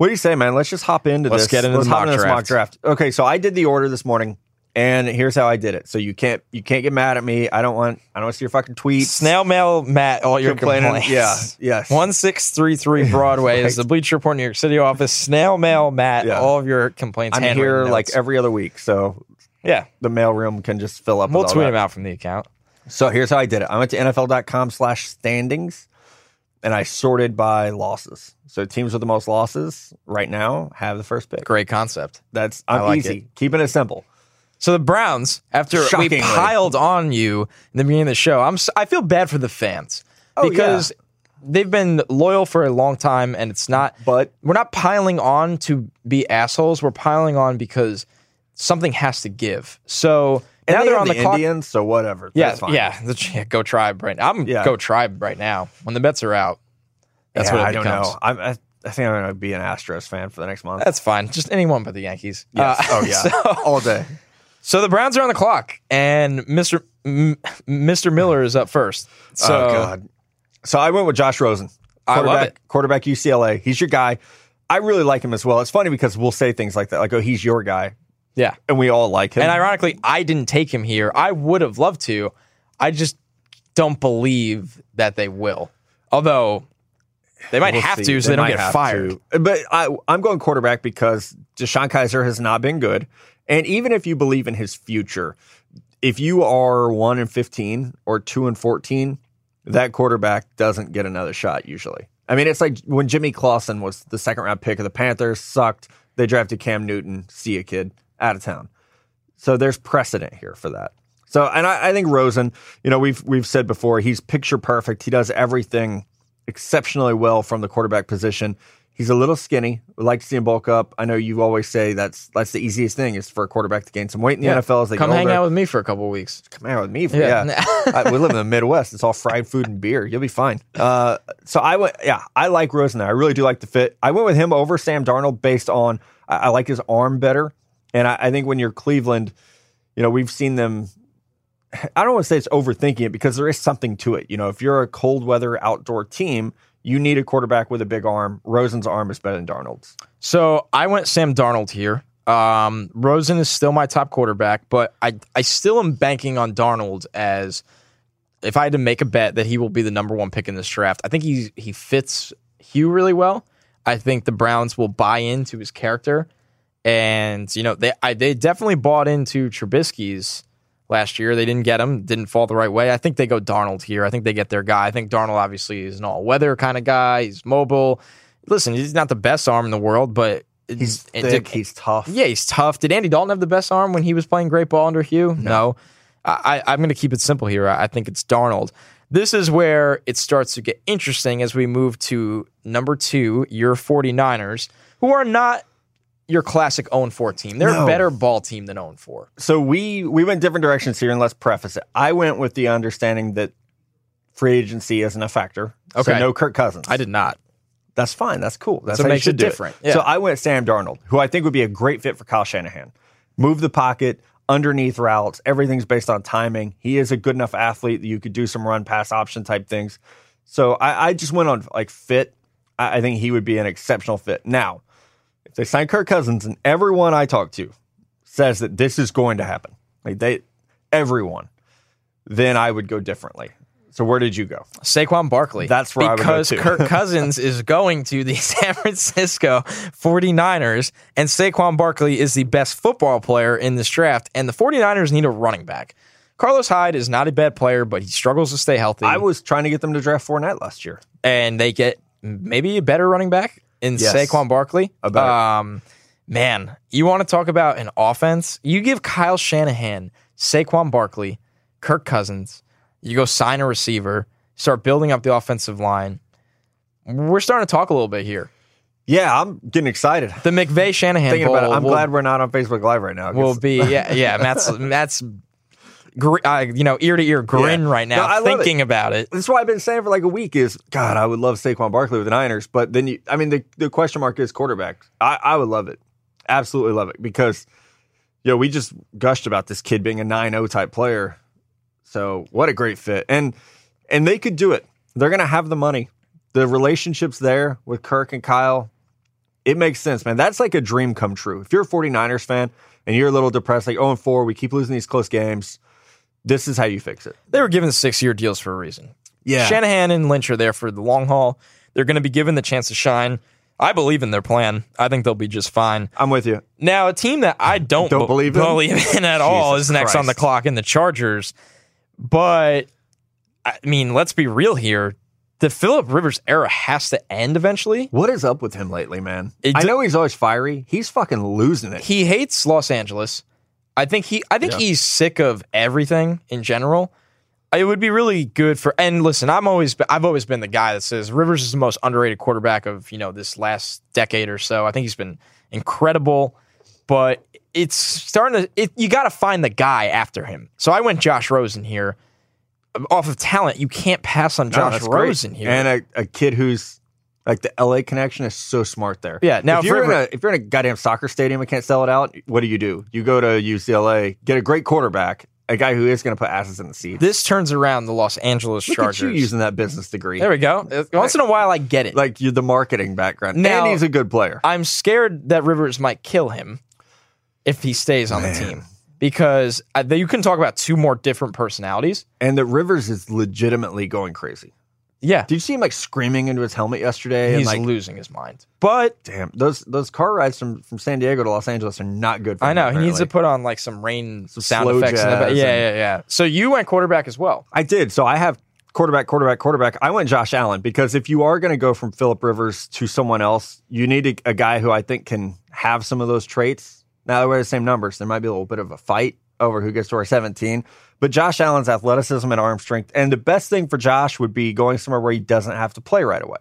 what do you say, man? Let's just hop into this. Let's this. get into Let's mock into this mock draft. Okay, so I did the order this morning, and here's how I did it. So you can't you can't get mad at me. I don't want I don't want to see your fucking tweets. Snail mail Matt all your complaints. Yeah, yes. (laughs) One six three three Broadway is (laughs) the Bleacher Report New York City office. Snail mail Matt Yeah. all of your complaints. I'm here notes. like every other week, so yeah. the mailroom can just fill up. We'll tweet that. him out from the account. So here's how I did it. I went to NFL.com slash standings and I sorted by losses. So teams with the most losses right now have the first pick. Great concept. That's I'm I like easy. Keeping it simple. So the Browns, after Shockingly. we piled on you in the beginning of the show, I'm I feel bad for the fans Oh, because they've been loyal for a long time, and it's not. But we're not piling on to be assholes. We're piling on because something has to give. So and now they they're on the, the clock. Indians, so whatever. Yeah, fine. yeah, yeah, (laughs) Go tribe right now. I'm Yeah. go tribe right now. When the bets are out, that's Yeah, what I don't becomes. know. I'm, I, I think I'm going to be an Astros fan for the next month. That's fine. Just anyone but the Yankees. Yes. Uh, oh yeah, (laughs) so- all day. So the Browns are on the clock, and Mister M- Mister Miller is up first. So oh god. So I went with Josh Rosen. I love Quarterback, it. quarterback UCLA. He's your guy. I really like him as well. It's funny because we'll say things like that, like, "Oh, he's your guy," yeah, and we all like him. and ironically, I didn't take him here. I would have loved to. I just don't believe that they will. Although they might We'll have see. to, so they, don't might get fired. to. But I, I'm going quarterback because DeShone Kizer has not been good. And even if you believe in his future, if you are 1 and 15 or 2 and 14, that quarterback doesn't get another shot usually. I mean, it's like when Jimmy Clausen was the second round pick of the Panthers, sucked. They drafted Cam Newton, see a kid, out of town. So there's precedent here for that. So, and I, I think Rosen, you know, we've we've said before, he's picture perfect. He does everything exceptionally well from the quarterback position. He's a little skinny. We like to see him bulk up. I know you always say that's that's the easiest thing is for a quarterback to gain some weight in the Yeah. NFL as they Come hang older. out with me for a couple of weeks. Come hang out with me. For, Yeah. yeah, (laughs) I, we live in the Midwest. It's all fried food and beer. You'll be fine. Uh, so I went. Yeah, I like Rosen. there. I really do like the fit. I went with him over Sam Darnold based on I, I like his arm better, and I, I think when you're Cleveland, you know we've seen them. I don't want to say it's overthinking it because there is something to it. You know, if you're a cold weather outdoor team, you need a quarterback with a big arm. Rosen's arm is better than Darnold's. So I went Sam Darnold here. Um, Rosen is still my top quarterback, but I I still am banking on Darnold as if I had to make a bet that he will be the number one pick in this draft. I think he he fits Hue really well. I think the Browns will buy into his character, and you know they I, they definitely bought into Trubisky's last year. They didn't get him, didn't fall the right way. I think they go Darnold here. I think they get their guy. I think Darnold obviously is an all weather kind of guy. He's mobile. Listen, he's not the best arm in the world, but He's thick. did- he's tough. yeah, he's tough. Did Andy Dalton have the best arm when he was playing great ball under Hue? No. I, I- I'm going to keep it simple here. I I think it's Darnold. This is where it starts to get interesting as we move to number two, your 49ers, who are not your classic 0 4 team. They're No. a better ball team than 0 4. so we we went different directions here, and let's preface it. I went with the understanding that free agency isn't a factor. So Okay. no Kirk Cousins. I did not. That's fine. That's cool. That's So it how makes it do different. Yeah. So I went Sam Darnold, who I think would be a great fit for Kyle Shanahan. Move the pocket, underneath routes, everything's based on timing. He is a good enough athlete that you could do some run pass option type things. So I, I just went on like fit. I, I think he would be an exceptional fit. Now, they sign Kirk Cousins, and everyone I talk to says that this is going to happen, like they, everyone, then I would go differently. So where did you go? Saquon Barkley. That's where I would go because. Kirk (laughs) Cousins is going to the (laughs) San Francisco 49ers, and Saquon Barkley is the best football player in this draft, and the 49ers need a running back. Carlos Hyde is not a bad player, but he struggles to stay healthy. I was trying to get them to draft Fournette last year. and they get maybe a better running back in Yes. Saquon Barkley. A better. Um, man, you want to talk about an offense? You give Kyle Shanahan Saquon Barkley, Kirk Cousins. You go sign a receiver, start building up the offensive line. We're starting to talk a little bit here. Yeah, I'm getting excited. The McVay Shanahan Thinking Bowl about it, I'm will, glad we're not on Facebook Live right now. We'll be yeah yeah Matt's Matt's gr- uh, you know ear to ear grin Yeah. right No, now love thinking about it. That's why I've been saying for like a week is God, I would love Saquon Barkley with the Niners, but then you, I mean, the, the question mark is quarterback. I, I would love it, absolutely love it because, you know, we just gushed about this kid being a 9-0 type player. So what a great fit, and and they could do it. They're gonna have the money, the relationships there with Kirk and Kyle. It makes sense, man. That's like a dream come true. If you're a 49ers fan and you're a little depressed, like 0 4, we keep losing these close games. This is how you fix it. They were given six year deals for a reason. Yeah. Shanahan and Lynch are there for the long haul. They're going to be given the chance to shine. I believe in their plan. I think they'll be just fine. I'm with you. Now, a team that I don't, Don't be- believe in? believe in at all is next on the clock in the Chargers. But I mean, let's be real here. The Philip Rivers era has to end eventually. What is up with him lately, man? It I know he's always fiery. He's fucking losing it. He hates Los Angeles. I think he I think Yeah. he's sick of everything in general. It would be really good for and listen, I'm always I've always been the guy that says Rivers is the most underrated quarterback of, you know, this last decade or so. I think he's been incredible, but it's starting to it, you got to find the guy after him. So I went Josh Rosen here. Off of talent, you can't pass on No, Josh great. Rosen here. and a, a kid who's like the LA connection is so smart there. Yeah, now if you're, for- in a, if you're in a goddamn soccer stadium and can't sell it out, what do you do? You go to UCLA, get a great quarterback, a guy who is going to put asses in the seats. this turns around the Los Angeles Look Chargers. you using that business degree. there we go. Once in a while I get it. like you're the marketing background. Now- and he's a good player. I'm scared that Rivers might kill him if he stays on Man. the team because uh, you can talk about two more different personalities. And that Rivers is legitimately going crazy. Yeah, Did you see him like screaming into his helmet yesterday? he's and like, losing his mind. But damn, those those car rides from, from San Diego to Los Angeles are not good for I him, know he needs to put on like some rain Some sound effects. In the back. Yeah, yeah, yeah. So you went quarterback as well. I did. So I have quarterback, quarterback, quarterback. I went Josh Allen because if you are going to go from Philip Rivers to someone else, you need a, a guy who I think can have some of those traits. Now they wear the same numbers. There might be a little bit of a fight over who gets to our 17. But Josh Allen's athleticism and arm strength. And the best thing for Josh would be going somewhere where he doesn't have to play right away.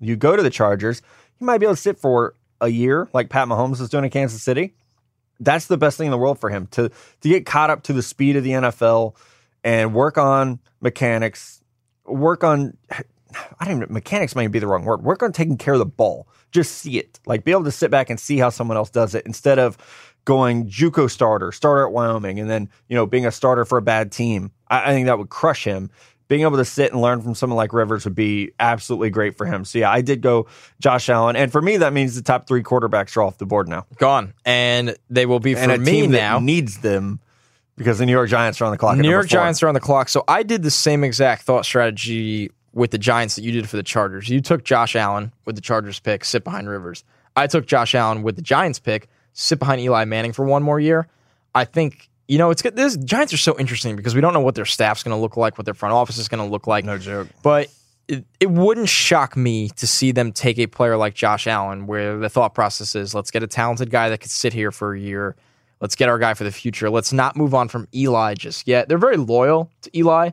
You go to the Chargers, he might be able to sit for a year like Pat Mahomes is doing in Kansas City. That's the best thing in the world for him to to get caught up to the speed of the NFL and work on mechanics, work on I don't even know mechanics might be the wrong word. Work on taking care of the ball. Just see it. Like be able to sit back and see how someone else does it instead of going JUCO starter, starter at Wyoming, and then, you know, being a starter for a bad team. I, I think that would crush him. Being able to sit and learn from someone like Rivers would be absolutely great for him. So yeah, I did go Josh Allen. And for me, that means the top three quarterbacks are off the board now. Gone, and they will be for and a me team now. that needs them because the New York Giants are on the clock. New York. Giants are on the clock. So I did the same exact thought strategy with the Giants that you did for the Chargers. You took Josh Allen with the Chargers pick, sit behind Rivers. I took Josh Allen with the Giants pick, sit behind Eli Manning for one more year. I think you know it's good. This Giants are so interesting because we don't know what their staff's going to look like, what their front office is going to look like. No joke. But it, it wouldn't shock me to see them take a player like Josh Allen, where the thought process is let's get a talented guy that could sit here for a year. Let's get our guy for the future. Let's not move on from Eli just yet. They're very loyal to Eli,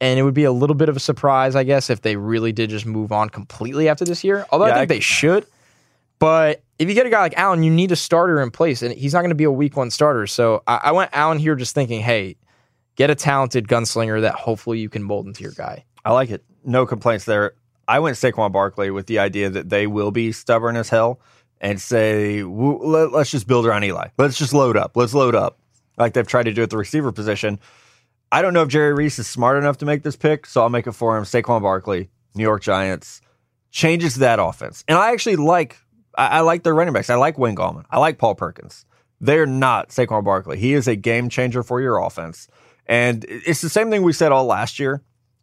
and it would be a little bit of a surprise, I guess, if they really did just move on completely after this year. Although Yeah, I think I- they should. But if you get a guy like Allen, you need a starter in place, and he's not going to be a week one starter. So I, I went Allen here just thinking, hey, get a talented gunslinger that hopefully you can mold into your guy. I like it. No complaints there. I went Saquon Barkley with the idea that they will be stubborn as hell and say, "W- let, let's just build around Eli. Let's just load up. Let's load up. Like they've tried to do at the receiver position. I don't know if Jerry Reese is smart enough to make this pick, so I'll make it for him. Saquon Barkley, New York Giants, changes that offense. And I actually like, I, I like their running backs. I like Wayne Gallman. I like Paul Perkins. They're not Saquon Barkley. He is a game changer for your offense. And it's the same thing we said all last year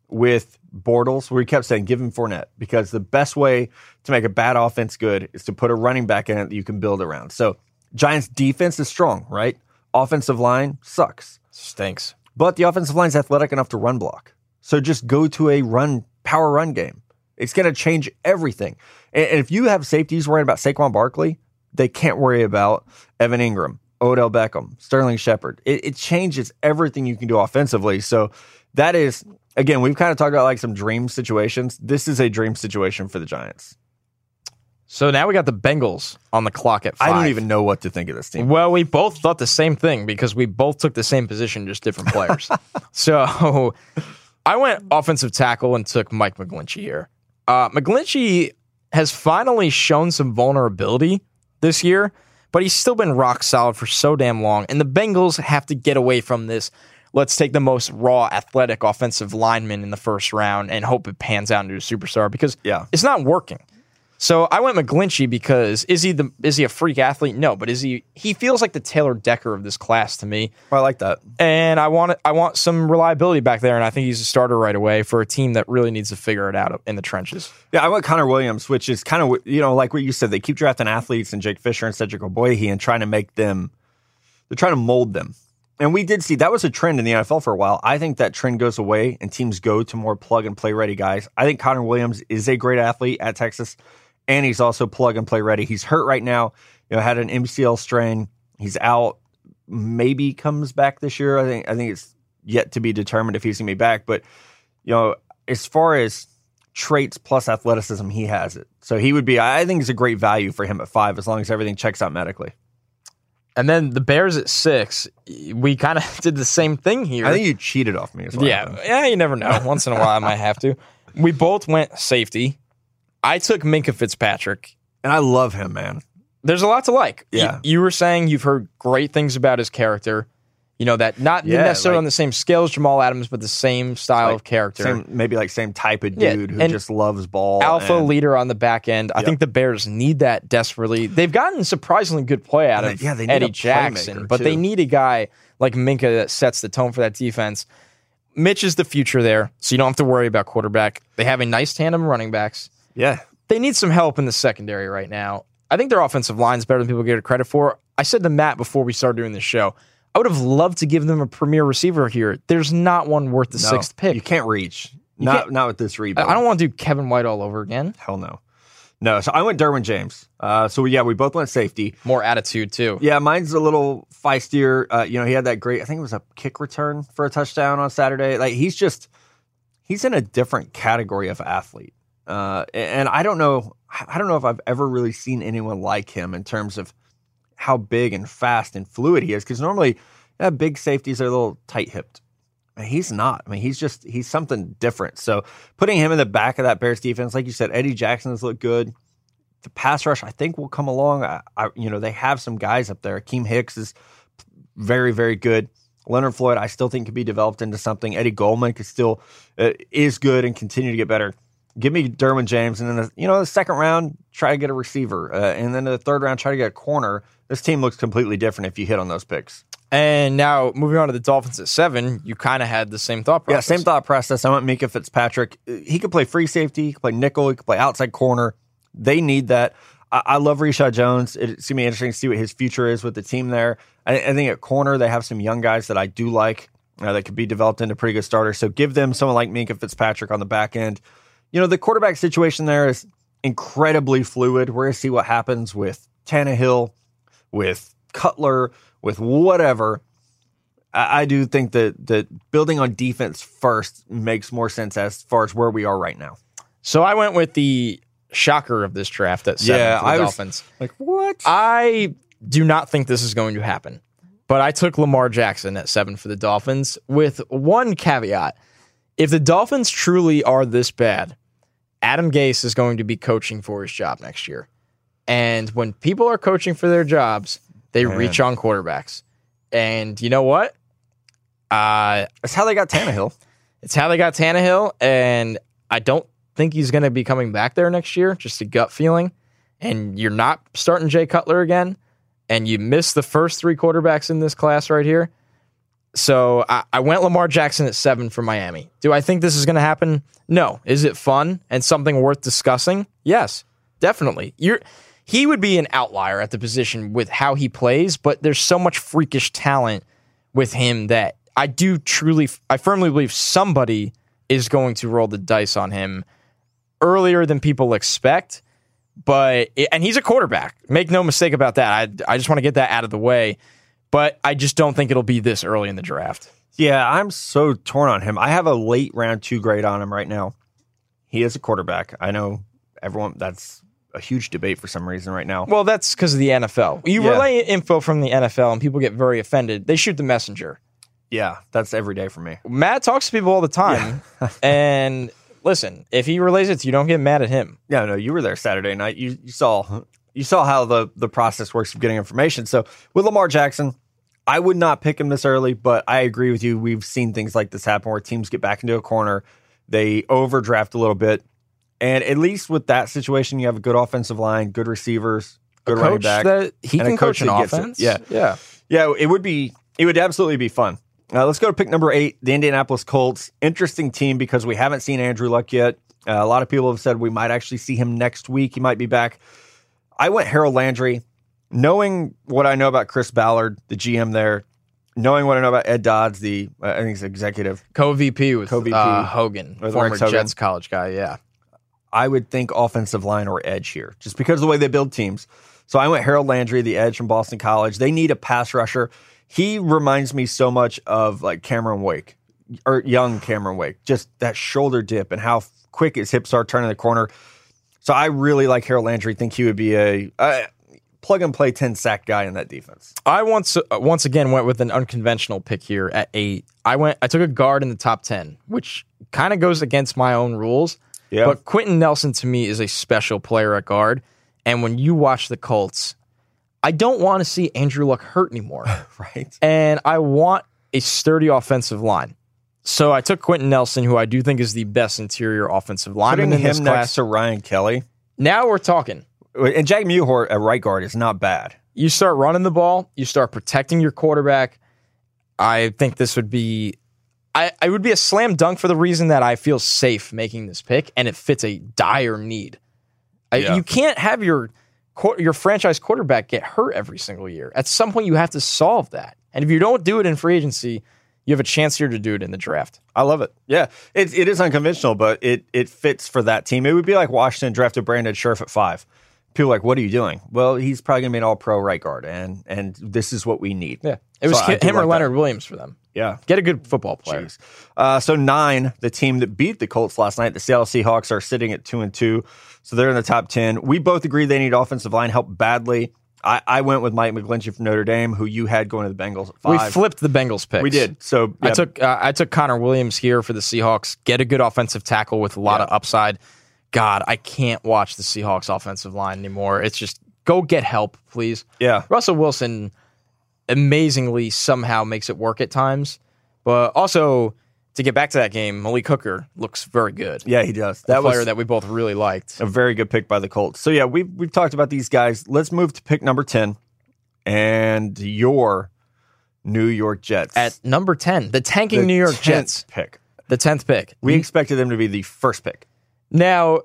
with Bortles, where we kept saying give him Fournette because the best way to make a bad offense good is to put a running back in it that you can build around. So Giants defense is strong, right? Offensive line sucks, Stinks. but the offensive line's athletic enough to run block. So just go to a run power run game. It's going to change everything. And and if you have safeties worrying about Saquon Barkley, they can't worry about Evan Engram Odell Beckham, Sterling Shepard. It, it changes everything you can do offensively. So that is again, we've kind of talked about like some dream situations. This is a dream situation for the Giants. So now we got the Bengals on the clock at five. I don't even know what to think of this team. Well, we both thought the same thing because we both took the same position, just different players. (laughs) so I went offensive tackle and took Mike McGlinchey here. Uh, McGlinchey has finally shown some vulnerability this year, but he's still been rock solid for so damn long. And the Bengals have to get away from this. Let's take the most raw, athletic offensive lineman in the first round and hope it pans out into a superstar because Yeah. it's not working. So I went McGlinchey because is he the is he a freak athlete? No, but is he he feels like the Taylor Decker of this class to me. Oh, I like that. And I want I want some reliability back there, and I think he's a starter right away for a team that really needs to figure it out in the trenches. Yeah, I went Connor Williams, which is kind of you know like what you said. They keep drafting athletes and Jake Fisher and Cedric Ogbuehi and trying to make them. They're trying to mold them, and we did see that was a trend in the NFL for a while. I think that trend goes away and teams go to more plug and play ready guys. I think Connor Williams is a great athlete at Texas, and he's also plug and play ready. He's hurt right now. You know, had an MCL strain. He's out. Maybe comes back this year. I think. I think it's yet to be determined if he's gonna be back. But you know, as far as traits plus athleticism, he has it. So he would be. I think it's a great value for him at five, as long as everything checks out medically. And then the Bears at six, we kind of (laughs) did the same thing here. I think you cheated off me. As well. yeah, yeah, you never know. Once in a while, I might have to. We both went safety. I took Minkah Fitzpatrick. and I love him, man. There's a lot to like. You- Yeah. you, were saying you've heard great things about his character. You know that not Yeah, necessarily like- on the same scale as Jamal Adams, but the same style Like, of character. Same, maybe like same type of Yeah, dude who just loves ball. alpha and- leader on the back end. I Yep. think the Bears need that desperately. They've gotten surprisingly good play out of they- yeah, they Eddie Jackson, but they need a guy like Minka that sets the tone for that defense. Mitch is the future there, so you don't have to worry about quarterback. They have a nice tandem running backs. Yeah, They need some help in the secondary right now. I think their offensive line is better than people give it credit for. I said to Matt before we started doing this show, I would have loved to give them a premier receiver here. There's not one worth the no, sixth pick. You can't reach. You not can't- not with this rebuild. I don't want to do Kevin White all over again. Hell no. No. So I went Derwin James. Uh, so yeah, we both went safety. More attitude too. Yeah, mine's a little feistier. Uh, you know, he had that great. I think it was a kick return for a touchdown on Saturday. Like he's just he's in a different category of athlete. Uh, and I don't know. I don't know if I've ever really seen anyone like him in terms of how big and fast and fluid he is. Because normally, yeah, big safeties are a little tight hipped. He's not. I mean, he's just he's something different. So putting him in the back of that Bears defense, like you said, Eddie Jackson has looked good. The pass rush, I think, will come along. I, I, you know, they have some guys up there. Akiem Hicks is very, very good. Leonard Floyd, I still think could be developed into something. Eddie Goldman could still uh, is good and continue to get better. Give me Derwin James, and then the, you know the second round, try to get a receiver, uh, and then the third round, try to get a corner. This team looks completely different if you hit on those picks. And now moving on to the Dolphins at seven, you kind of had the same thought process. Yeah, same thought process. I went Minkah Fitzpatrick. He could play free safety, he could play nickel, he could play outside corner. They need that. I, I love Reshad Jones. It's gonna be interesting to see what his future is with the team there. I, I think at corner they have some young guys that I do like uh, that could be developed into pretty good starters. So give them someone like Minkah Fitzpatrick on the back end. You know, the quarterback situation there is incredibly fluid. We're gonna see what happens with Tannehill, with Cutler, with whatever. I, I do think that that building on defense first makes more sense as far as where we are right now. So I went with the shocker of this draft at seven Yeah, for the I was- Dolphins. Like what? I do not think this is going to happen, but I took Lamar Jackson at seven for the Dolphins with one caveat. If the Dolphins truly are this bad, Adam Gase is going to be coaching for his job next year. And when people are coaching for their jobs, they Man. reach on quarterbacks. And you know what? Uh, That's how they got Tannehill. it's how they got Tannehill, and I don't think he's going to be coming back there next year. Just a gut feeling. And you're not starting Jay Cutler again, and you missed the first three quarterbacks in this class right here. So I, I went Lamar Jackson at seven for Miami. Do I think this is going to happen? No. Is it fun and something worth discussing? Yes, definitely. You're he would be an outlier at the position with how he plays, but there's so much freakish talent with him that I do truly, I firmly believe somebody is going to roll the dice on him earlier than people expect. But and he's a quarterback. Make no mistake about that. I I just want to get that out of the way. but I just don't think it'll be this early in the draft. Yeah, I'm so torn on him. I have a late round two grade on him right now. He is a quarterback. I know everyone. That's a huge debate for some reason right now. Well, that's because of the NFL. You Yeah. relay info from the NFL, and people get very offended. They shoot the messenger. Yeah, that's every day for me. Matt talks to people all the time, (laughs) and listen, if he relays it to you, don't get mad at him. Yeah, no, you were there Saturday night. You you saw you saw how the the process works of getting information. So with Lamar Jackson, I would not pick him this early, but I agree with you. We've seen things like this happen where teams get back into a corner, they overdraft a little bit, and at least with that situation, you have a good offensive line, good receivers, good running back. that he and a can coach coach an offense. Yeah. yeah. Yeah, it would be. It would absolutely be fun. Uh, let's go to pick number eight, the Indianapolis Colts. Interesting team because we haven't seen Andrew Luck yet. Uh, a lot of people have said we might actually see him next week. He might be back. I went Harold Landry, knowing what I know about Chris Ballard, the GM there, knowing what I know about Ed Dodds, the uh, I think he's executive. Co VP with Co-VP uh, Hogan, with former Hogan. Jets college guy. Yeah. I would think offensive line or edge here, just because of the way they build teams. So I went Harold Landry, the edge from Boston College. They need a pass rusher. He reminds me so much of like Cameron Wake or young Cameron Wake, just that shoulder dip and how quick his hips are turning the corner. So I really like Harold Landry. Think he would be a, a plug and play ten sack guy in that defense. I once uh, once again went with an unconventional pick here at eight. I went. I took a guard in the top ten, which kind of goes against my own rules. Yeah. But Quenton Nelson to me is a special player at guard, and when you watch the Colts, I don't want to see Andrew Luck hurt anymore, (laughs) Right. and I want a sturdy offensive line. So I took Quenton Nelson, who I do think is the best interior offensive lineman Putting in this him class. next to Ryan Kelly now we're talking. And Jack Mewhort at right guard is not bad. you start running the ball, you start protecting your quarterback. I think this would be I, I would be a slam dunk for the reason that I feel safe making this pick and it fits a dire need. I- Yeah. you can't have your your franchise quarterback get hurt every single year. At some point you have to solve that. And if you don't do it in free agency, you have a chance here to do it in the draft. I love it. Yeah, it, it is unconventional, but it it fits for that team. It would be like Washington drafted Brandon Scherff at five. People are like, what are you doing? Well, he's probably going to be an All Pro right guard, and and this is what we need. Yeah. It was So I hi- do him or like that. Leonard Williams for them. Yeah. Get a good football player. Uh, so nine, the team that beat the Colts last night, the Seattle Seahawks, are sitting at two and two, so they're in the top ten. We both agree they need offensive line help badly. I, I went with Mike McGlinchey from Notre Dame, who you had going to the Bengals We flipped the Bengals picks. We did. So I took uh, I took Connor Williams here for the Seahawks. Get a good offensive tackle with a lot Yeah. of upside. God, I can't watch the Seahawks offensive line anymore. It's just go get help, please. yeah. Russell Wilson amazingly somehow makes it work at times, but also to get back to that game, Malik Hooker looks very good. Yeah, he does. That player that we both really liked. a very good pick by the Colts. So yeah, we've we've talked about these guys. Let's move to pick number ten, and your New York Jets At number ten, the tanking The New York 10th Jets, pick. the tenth pick. We expected them to be the first pick. Now,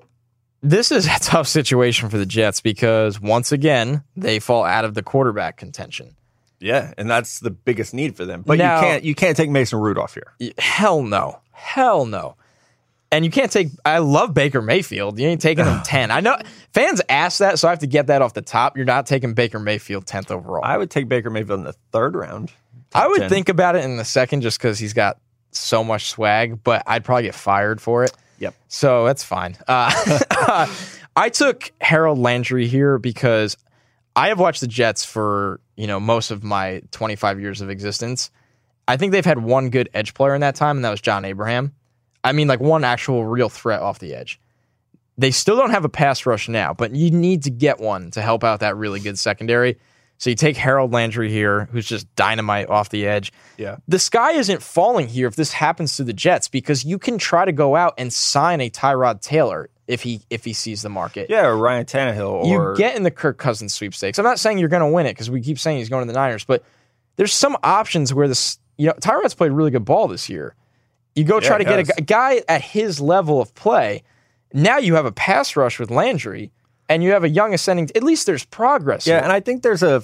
this is a (laughs) tough situation for the Jets because once again, they fall out of the quarterback contention. Yeah, and that's the biggest need for them. But Now- you can't you can't take Mason Rudolph here. Hell no. Hell no. And you can't take I love Baker Mayfield. You ain't taking him (sighs) 10. I know fans ask that, so I have to get that off the top. You're not taking Baker Mayfield 10th overall. I, would take Baker Mayfield in the third round. I would 10. think about it in the second just because he's got so much swag, but I'd probably get fired for it. Yep. So that's fine. Uh, (laughs) I took Harold Landry here because I have watched the Jets for you know most of my 25 years of existence. I think they've had one good edge player in that time, and that was John Abraham. I mean, like one actual real threat off the edge. They still don't have a pass rush now, but you need to get one to help out that really good secondary. So you take Harold Landry here, who's just dynamite off the edge Yeah. the sky isn't falling here if this happens to the Jets because you can try to go out and sign a Tyrod Taylor if he if he sees the market. Yeah, or Ryan Tannehill or You get in the Kirk Cousins sweepstakes. I'm not saying you're going to win it because we keep saying he's going to the Niners, but there's some options where this you know Tyrod's played really good ball this year. You go try to get a, a guy at his level of play. Now you have a pass rush with Landry, and you have a young ascending. At least there's progress. Yeah, here. and I think there's a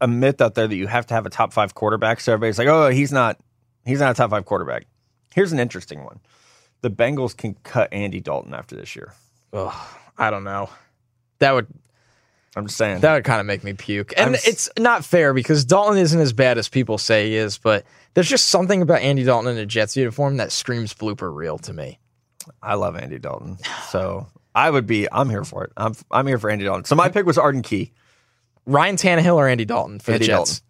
a myth out there that you have to have a top five quarterback. So everybody's like, oh, he's not he's not a top five quarterback. Here's an interesting one. The Bengals can cut Andy Dalton after this year. Ugh, I don't know. That would I'm just saying. That would kind of make me puke. And I'm it's not fair because Dalton isn't as bad as people say he is, but there's just something about Andy Dalton in a Jets uniform that screams blooper reel to me. I love Andy Dalton. So I would be. I'm here for it. I'm I'm here for Andy Dalton. So my pick was Arden Key. Ryan Tannehill or Andy Dalton for Andy the Jets? Dalton.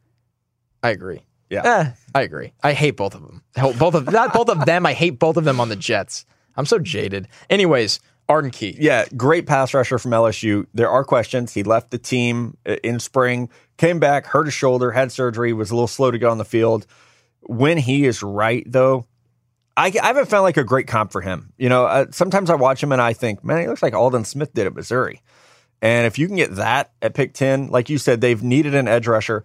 I agree. Yeah. Eh, I agree. I hate both of them. Both of not both of them. I hate both of them on the Jets. I'm so jaded. Anyways, Arden Key. Yeah, great pass rusher from LSU. There are questions. He left the team uh, in spring, came back, hurt his shoulder, had surgery, was a little slow to get on the field. When he is right, though, I, I haven't found like a great comp for him. You know, uh, sometimes I watch him and I think, man, he looks like Aldon Smith did at Missouri. And if you can get that at pick 10, like you said, they've needed an edge rusher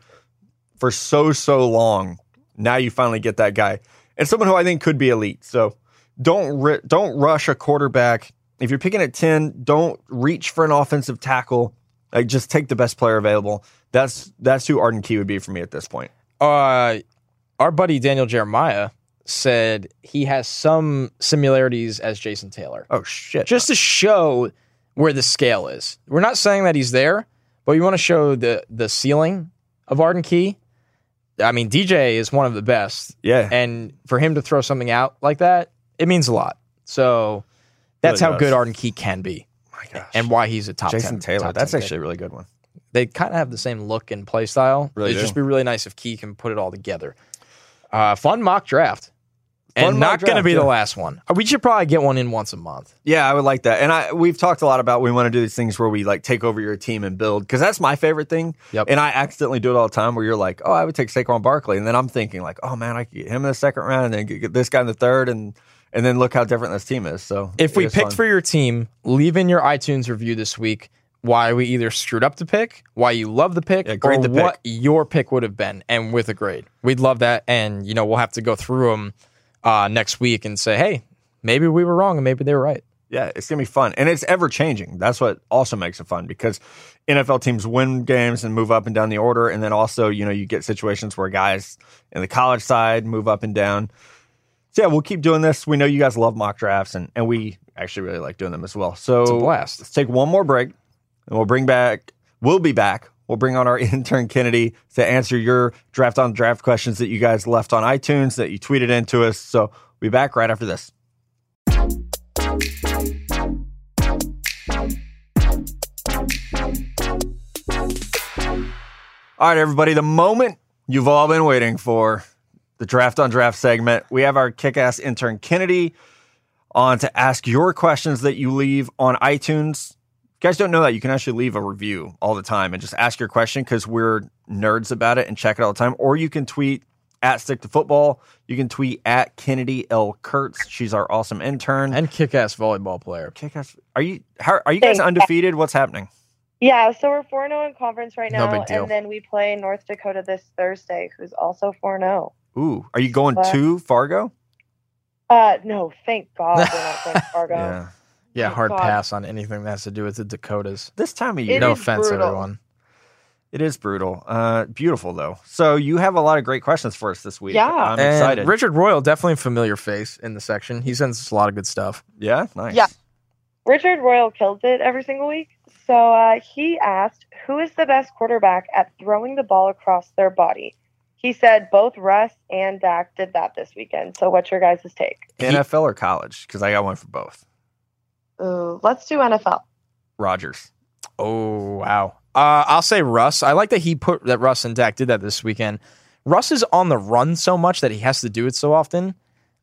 for so, so long. Now you finally get that guy and someone who I think could be elite. So don't ri- don't rush a quarterback. If you're picking at 10, don't reach for an offensive tackle. Like just take the best player available. That's that's who Arden Key would be for me at this point. Uh, our buddy Daniel Jeremiah said he has some similarities as Jason Taylor. Oh shit. just to show where the scale is. We're not saying that he's there, but we want to show the the ceiling of Arden Key. I mean, DJ is one of the best, yeah. and for him to throw something out like that, it means a lot. So that's Really how does. good Arden Key can be, my gosh. and why he's a top Jason 10 Taylor. top That's 10 pick. actually a really good one. they kind of have the same look and play style. Really It'd do. just be really nice if Key can put it all together. Uh, fun mock draft. And not going to be the last one. We should probably get one in once a month. Yeah, I would like that. And I we've talked a lot about we want to do these things where we like take over your team and build because that's my favorite thing. Yep. And I accidentally do it all the time where you're like, oh, I would take Saquon Barkley, and then I'm thinking like, oh man, I could get him in the second round and then get, get this guy in the third, and and then look how different this team is. So If we picked fun. for your team, leave in your iTunes review this week why we either screwed up the pick, why you love the pick, Yeah, grade or the pick. what your pick would have been, and with a grade. We'd love that, and you know we'll have to go through them uh, next week and say, hey, maybe we were wrong and maybe they were right. Yeah, it's gonna be fun, and it's ever changing. That's what also makes it fun because NFL teams win games and move up and down the order, and then also you know you get situations where guys in the college side move up and down. So yeah, we'll keep doing this. We know you guys love mock drafts, and and we actually really like doing them as well. So It's a blast. Let's take one more break, and we'll bring back. We'll be back. We'll bring on our (laughs) intern Kennedy to answer your draft on draft questions that you guys left on iTunes that you tweeted into us. So we'll be back right after this. All right, everybody, the moment you've all been waiting for the draft on draft segment. We have our kick ass intern Kennedy on to ask your questions that you leave on iTunes. If you guys don't know that, you can actually leave a review all the time and just ask your question because we're nerds about it and check it all the time. Or you can tweet at Stick to Football. You can tweet at Kennedy L. Kurtz. She's our awesome intern. And kick ass volleyball player. kick ass. Are you how, are you guys Thanks. undefeated? What's happening? Yeah, so we're 4 0 in conference right No now. big deal. And then we play North Dakota this Thursday, who's also 4 0. Ooh, are you going What? to Fargo? Uh, no, thank God we're not going to (laughs) Fargo. Yeah. Yeah, Oh, hard God. pass on anything that has to do with the Dakotas. This time of year. It no offense, brutal. everyone. It is brutal. Uh, beautiful though. So you have a lot of great questions for us this week. Yeah. I'm and excited. Richard Royal, definitely a familiar face in the section. He sends us a lot of good stuff. yeah, nice. Yeah. Richard Royal kills it every single week. So uh, he asked, Who is the best quarterback at throwing the ball across their body? He said both Russ and Dak did that this weekend. So what's your guys' take? NFL or college? Because I got one for both. Ooh, let's do NFL. Rodgers. Oh wow. Uh, I'll say Russ. I like that he put that Russ and Dak did that this weekend. Russ is on the run so much that he has to do it so often.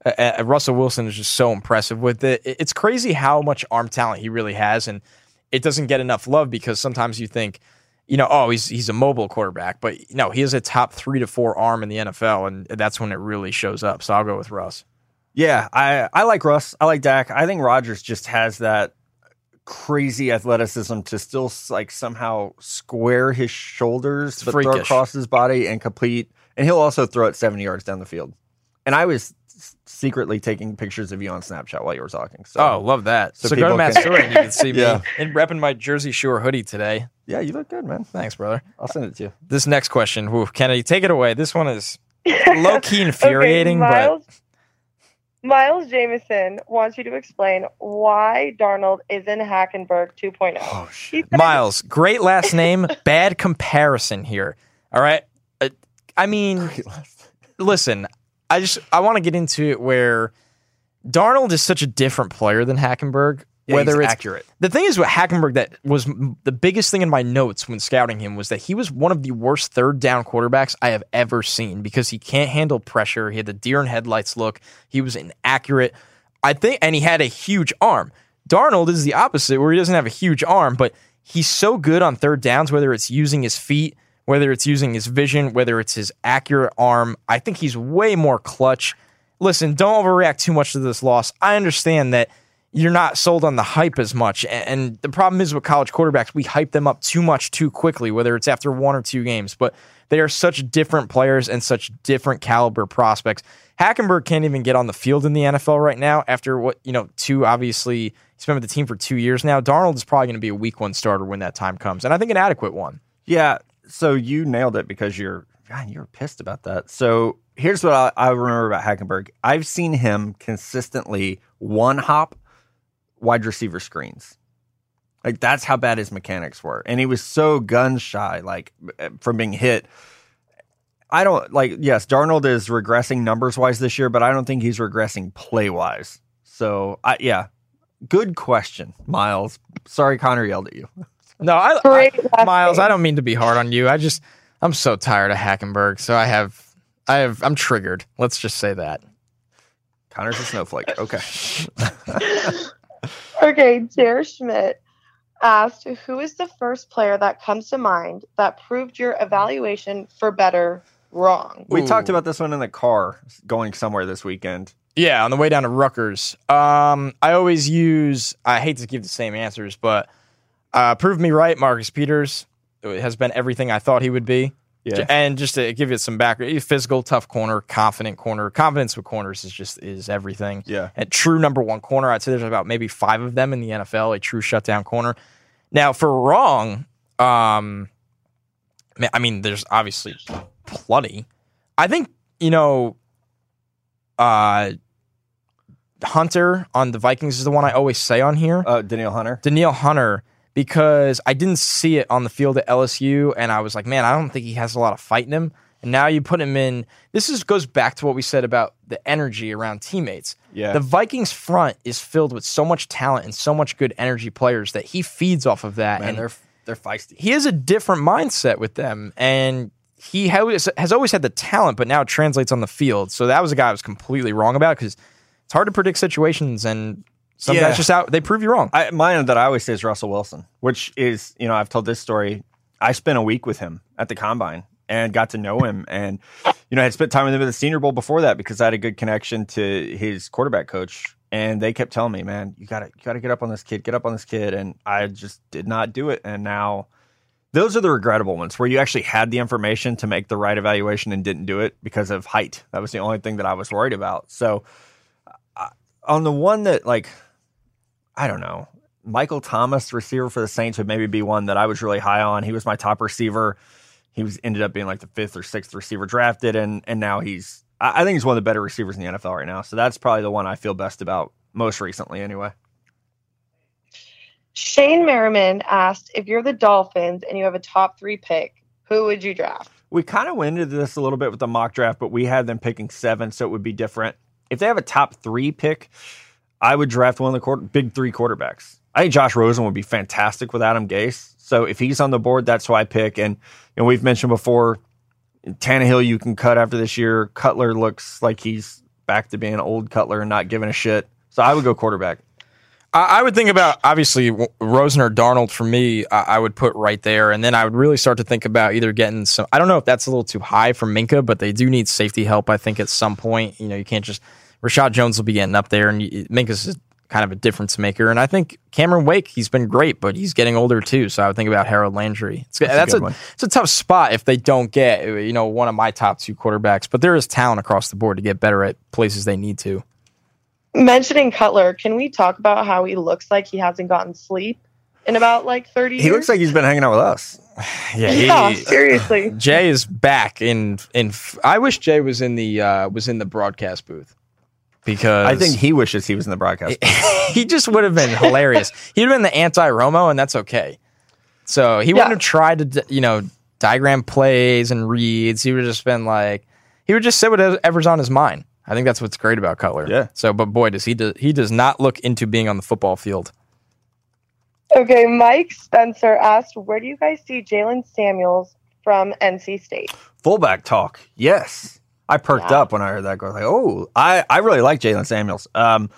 Uh, uh, Russell Wilson is just so impressive with it. It- It's crazy how much arm talent he really has, and it doesn't get enough love because sometimes you think, you know, oh, he's he's a mobile quarterback, but no, he has a top three to four arm in the NFL, and that's when it really shows up. So I'll go with Russ. Yeah, I I like Russ. I like Dak. I think Rodgers just has that crazy athleticism to still like somehow square his shoulders, It's but throw across his body and complete. And he'll also throw it seventy yards down the field. And I was secretly taking pictures of you on Snapchat while you were talking. So Oh, love that. So So, go to people Matt can- Stewart and you can see (laughs) Yeah. me and repping my Jersey Shore hoodie today. yeah, you look good, man. Thanks, brother. I'll send it to you. This next question, whew, Kennedy, take it away. This one is (laughs) low key infuriating, okay, but Miles, Miles Jameson wants you to explain why Darnold is in Hackenberg 2.0. Oh shit. said- Miles, great last name, (laughs) bad comparison here. All right. Uh, I mean, listen, I just I want to get into it where Darnold is such a different player than Hackenberg. Yeah, whether it's accurate. the thing is with Hackenberg that was the biggest thing in my notes when scouting him was that he was one of the worst third down quarterbacks I have ever seen because he can't handle pressure. He had the deer in headlights look. He was inaccurate. I think, and he had a huge arm. Darnold is the opposite, where he doesn't have a huge arm, but he's so good on third downs, whether it's using his feet, whether it's using his vision, whether it's his accurate arm. I think he's way more clutch. Listen, don't overreact too much to this loss. I understand that you're not sold on the hype as much. And the problem is with college quarterbacks, we hype them up too much too quickly, whether it's after one or two games. But they are such different players and such different caliber prospects. Hackenberg can't even get on the field in the NFL right now after what, you know, two obviously he's been with the team for two years now. Darnold is probably going to be a week one starter when that time comes. And I think an adequate one. Yeah. So you nailed it because you're God, you're pissed about that. So here's what I, I remember about Hackenberg. I've seen him consistently one hop wide receiver screens. Like that's how bad his mechanics were, and he was so gun shy, like eh, from being hit. I don't like. Yes, Darnold is regressing numbers wise this year, but I don't think he's regressing play wise. So, I, yeah, good question, Miles. Sorry, Connor yelled at you. (laughs) No, I, I Miles. I don't mean to be hard on you. I just I'm so tired of Hackenberg. So I have I have I'm triggered. Let's just say that. Connor's a snowflake. Okay. (laughs) (laughs) Okay, Jer Schmidt asked, "Who is the first player that comes to mind that proved your evaluation for better wrong?" We Ooh. talked about this one in the car going somewhere this weekend. Yeah, on the way down to Rutgers. Um, I always use. I hate to give the same answers, but uh, prove me right. Marcus Peters has been everything I thought he would be. Yeah. And just to give you some background, physical, tough corner, confident corner. Confidence with corners is just is everything. Yeah. A true number one corner. I'd say there's about maybe five of them in the NFL. A true shutdown corner. Now for wrong, um, I mean, there's obviously plenty. I think you know, uh, Hunter on the Vikings is the one I always say on here. Uh, Danielle Hunter. Danielle Hunter because I didn't see it on the field at LSU, and I was like, man, I don't think he has a lot of fight in him. And now you put him in. This is goes back to what we said about the energy around teammates. Yeah. The Vikings front is filled with so much talent and so much good energy players that he feeds off of that. Man, and they're they're feisty. he has a different mindset with them, and he has, has always had the talent, but now it translates on the field. So that was a guy I was completely wrong about because it's hard to predict situations, and some Yeah. guys just out they prove you wrong. I, mine that I always say is Russell Wilson, which is you know I've told this story. I spent a week with him at the combine and got to know him, and you know I had spent time with him at the Senior Bowl before that because I had a good connection to his quarterback coach, and they kept telling me, "Man, you got to you got to get up on this kid, get up on this kid," and I just did not do it, and now. Those are the regrettable ones where you actually had the information to make the right evaluation and didn't do it because of height. That was the only thing that I was worried about. So, uh, on the one that like I don't know. Michael Thomas, receiver for the Saints, would maybe be one that I was really high on. He was my top receiver. He was ended up being like the fifth or sixth receiver drafted, and and now he's I I think he's one of the better receivers in the NFL right now. So that's probably the one I feel best about most recently, anyway. Shane Merriman asked, "If you're the Dolphins and you have a top three pick, who would you draft?" We kind of went into this a little bit with the mock draft, but we had them picking seven, so it would be different. If they have a top three pick, I would draft one of the quarter, big three quarterbacks. I think Josh Rosen would be fantastic with Adam Gase. So if he's on the board, that's who I pick. And you know, we've mentioned before, Tannehill you can cut after this year. Cutler looks like he's back to being old Cutler and not giving a shit. So I would go quarterback. I, would think about obviously Rosen or Darnold for me. I would put right there, and then I would really start to think about either getting some. I don't know if that's a little too high for Minkah, but they do need safety help. I think at some point, you know, you can't just Reshad Jones will be getting up there, and you, Minkah's is kind of a difference maker. And I think Cameron Wake, he's been great, but he's getting older too. So I would think about Harold Landry. It's, that's, a a, good one. it's a tough spot if they don't get you know one of my top two quarterbacks. But there is talent across the board to get better at places they need to. Mentioning Cutler, can we talk about how he looks like he hasn't gotten sleep in about like 30 years? He looks like he's been hanging out with us. Yeah, (sighs) yeah, he- seriously. Jay is back in in. I wish Jay was in the uh, was in the broadcast booth. Because I think he wishes he was in the broadcast. (laughs) he just would have been hilarious. (laughs) He'd have been the anti Romo, and that's okay. So he Yeah. wouldn't have tried to, you know, diagram plays and reads. He would have just been like, he would just say whatever's on his mind. I think that's what's great about Cutler. Yeah. So, but boy, does he do, he does not look into being on the football field. Okay, Mike Spencer asked, "Where do you guys see Jaylen Samuels from NC State?" Fullback talk. Yes. I perked Yeah. up when I heard that. Go like, oh, I, I really like Jaylen Samuels. Um,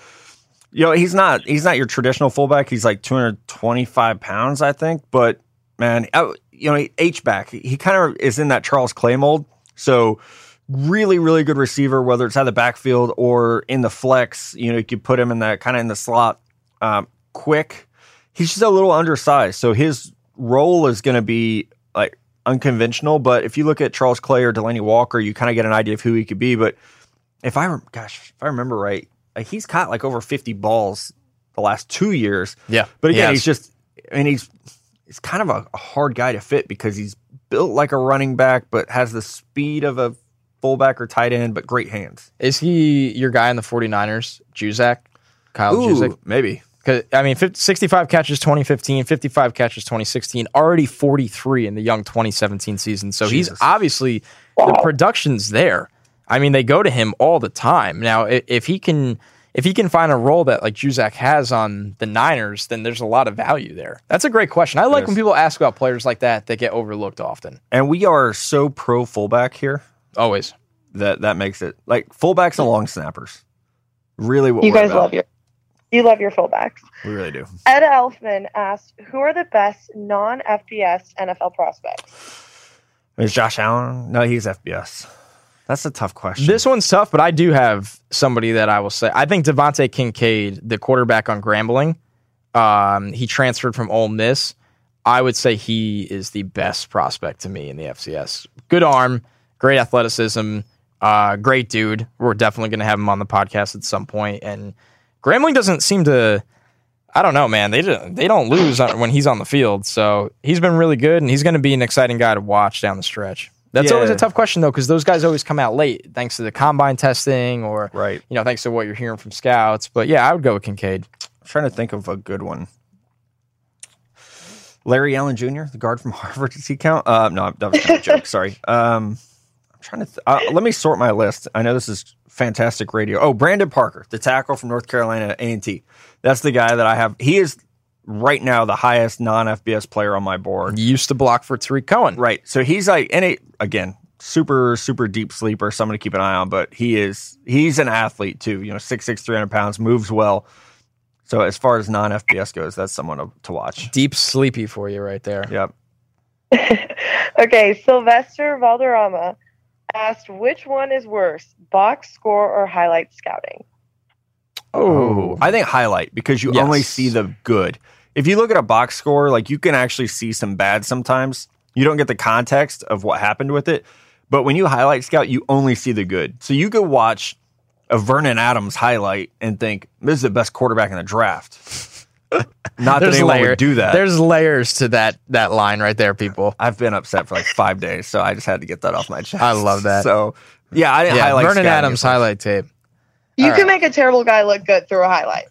you know, he's not he's not your traditional fullback. He's like 225 pounds, I think. But man, I, you know, H back. He kind of is in that Charles Clay mold. So really, really good receiver, whether it's out of the backfield or in the flex. You know, you could put him in that kind of in the slot. Um, quick. He's just a little undersized, so his role is going to be like unconventional. But if you look at Charles Clay or Delanie Walker, you kind of get an idea of who he could be. But if I, gosh, if I remember right, like he's caught like over 50 balls the last two years. Yeah. But again, He he's just, I mean, he's, he's kind of a, a hard guy to fit because he's built like a running back, but has the speed of a fullback or tight end, but great hands. Is he your guy in the 49ers, Juszczyk? Kyle Juszczyk? maybe. Because I mean, 50, 65 catches 2015, 55 catches 2016, already 43 in the young 2017 season. So Jesus. he's obviously the production's there. I mean, they go to him all the time. Now, i- if he can, if he can find a role that like Juszczyk has on the Niners, then there's a lot of value there. That's a great question. I like when people ask about players like that that get overlooked often. And we are so pro fullback here Always. that that makes it like fullbacks and long snappers. Really, what You we're guys about. love your you love your fullbacks. We really do. Ed Elfman asked, "Who are the best non-FBS NFL prospects?" Is Josh Allen? No, he's FBS. That's a tough question. This one's tough, but I do have somebody that I will say. I think DeVante Kincade, the quarterback on Grambling, um, he transferred from Ole Miss. I would say he is the best prospect to me in the FCS. Good arm, great athleticism, uh, great dude. We're definitely going to have him on the podcast at some. And Grambling doesn't seem to. I don't know, man. They don't, they don't lose when he's on the field. So he's been really good, and he's going to be an exciting guy to watch down the stretch. That's always a tough question though, because those guys always come out late, thanks to the combine testing, or right. you know, thanks to what you're hearing from scouts. But yeah, I would go with Kincade. I'm trying to think of a good one. Larry Allen Jr., the guard from (laughs) Harvard. Does he count? Uh, no, that was kind of a joke. Sorry. Um, trying to. Th- uh, let me sort my list. I know this is fantastic radio. Oh, Brandon Parker, the tackle from North Carolina A and T. That's the guy that I have. He is right now the highest non FBS player on my board. He used to block for Tarik Cohen. Right. So he's like, and it, again, super, super deep sleeper, someone to keep an eye on, but he is, he's an athlete too, you know, 6'6, 300 pounds, moves well. So as far as non FBS goes, that's someone to, to watch. Deep sleepy for you right there. Yep. (laughs) okay, Sylvester Valderrama asked, "Which one is worse, box score or highlight scouting?" Oh, I think highlight because you Yes. only see the good. If you look at a box score, like you can actually see some bad sometimes. You don't get the context of what happened with it. But when you highlight scout, you only see the good. So you could watch a Vernon Adams highlight and think, this is the best quarterback in the draft. Not that anyone layer- would do that. There's layers to that that line right there, people. I've been upset for like five days, so I just had to get that off my chest. I love that. So yeah, I didn't Yeah, highlight Vernon scouting Adams highlight tape. You All can right. make a terrible guy look good through a highlight.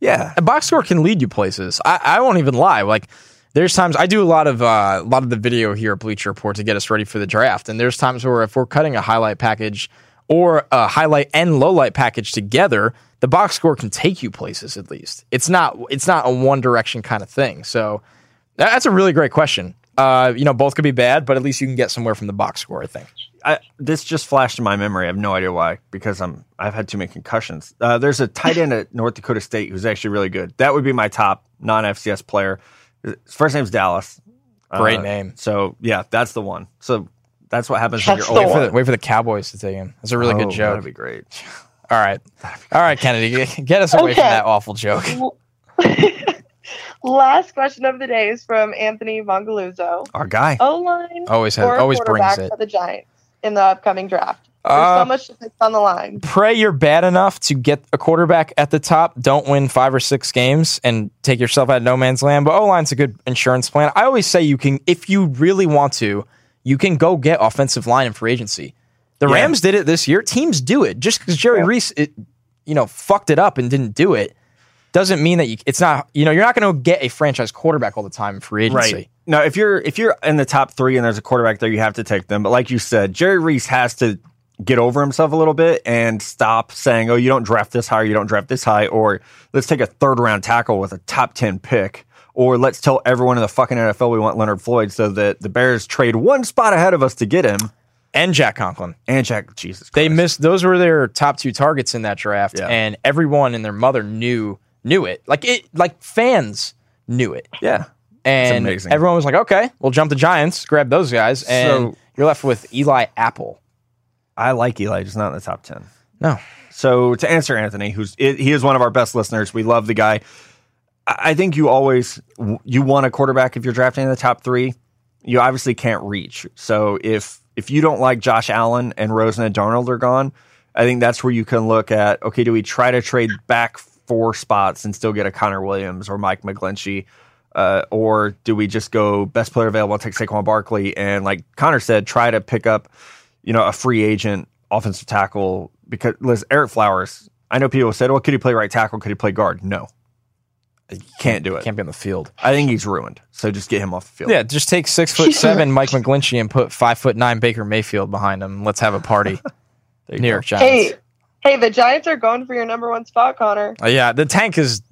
Yeah, A box score can lead you places. I, I won't even lie. Like there's times I do a lot of uh, a lot of the video here at Bleacher Report to get us ready for the draft, and there's times where if we're cutting a highlight package or a highlight and low light package together, the box score can take you places. At least it's not it's not a one direction kind of thing. So that's a really great question. Uh, you know, both could be bad, but at least you can get somewhere from the box score. I think. I, this just flashed in my memory. I have no idea why because I'm I've had too many concussions. Uh, there's a tight end at North Dakota State who's actually really good. That would be my top non FCS player. His first name's Dallas. Great Uh, name. So yeah, that's the one. So that's what happens when you're the old. Wait for the, wait for the Cowboys to take him. That's a really Oh, good joke. That'd be great. All right, all right, Kennedy, get- us away from that awful joke. (laughs) Last question of the day is from Anthony Mongaluzzo. Our guy. O line Always has, always brings it. for the Giants in the upcoming draft. There's Uh, so much to on the line. pray you're bad enough to get a quarterback at the top. Don't win five or six games and take yourself out of no man's land. But O line's a good insurance plan. I always say you can, if you really want to, you can go get offensive line in free agency. The Yeah. Rams did it this year. Teams do it just because Jerry Yeah. Reese it, you know, fucked it up and didn't do it, doesn't mean that you, it's not, you know, you're not going to get a franchise quarterback all the time in free agency. Right. No, if you're if you're in the top three and there's a quarterback there, you have to take them. But like you said, Jerry Reese has to get over himself a little bit and stop saying, "Oh, you don't draft this high, or you don't draft this high," or let's take a third round tackle with a top ten pick, or let's tell everyone in the fucking NFL we want Leonard Floyd, so that the Bears trade one spot ahead of us to get him. And Jack Conklin. And Jack, Jesus, They missed those were their top two targets in that draft, Yeah. and everyone and their mother knew knew it. Like it like fans knew it. yeah. And everyone was like, okay, we'll jump the Giants, grab those guys, and So- you're left with Eli Apple. I like Eli, just not in the top ten. No. So to answer Anthony, who's he is one of our best listeners. We love the guy. I I think you always you want a quarterback if you're drafting in the top three. You obviously can't reach. So if if you don't like Josh Allen and Rosen and Darnold are gone, I think that's where you can look at. Okay, do we try to trade back four spots and still get a Connor Williams or Mike McGlinchey? Uh, or do we just go best player available, take Saquon Barkley, and like Connor said, try to pick up, you know, a free agent offensive tackle because Liz Ereck Flowers. I know people said, "Well, could he play right tackle? Could he play guard?" No, you can't do it. Can't be on the field. I think he's ruined. So just get him off the field. Yeah, just take six foot (laughs) seven Mike McGlinchey and put five foot nine Baker Mayfield behind him. Let's have a party. (laughs) New go. York Giants. Hey, hey, the Giants are going for your number one spot, Connor. Uh, yeah, the tank is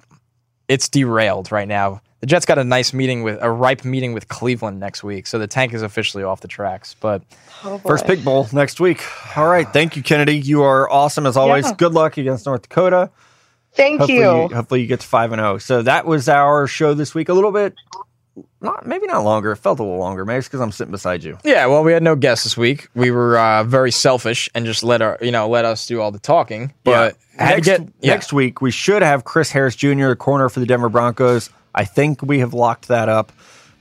it's derailed right now. The Jets got a nice meeting with a ripe meeting with Cleveland next week, so the tank is officially off the tracks. But Oh. First pick bowl next week. All right. Thank you, Kennedy. You are awesome as always. Yeah. Good luck against North Dakota. Thank Hopefully you. you, hopefully you get to five and zero. So that was our show this week. A little bit, not maybe not longer. It felt a little longer. Maybe it's because I'm sitting beside you. yeah, well, we had no guests this week. We were uh, very selfish and just let our you know let us do all the talking. But had next, get yeah. next week we should have Chris Harris Jr. corner for the Denver Broncos. I think we have locked that up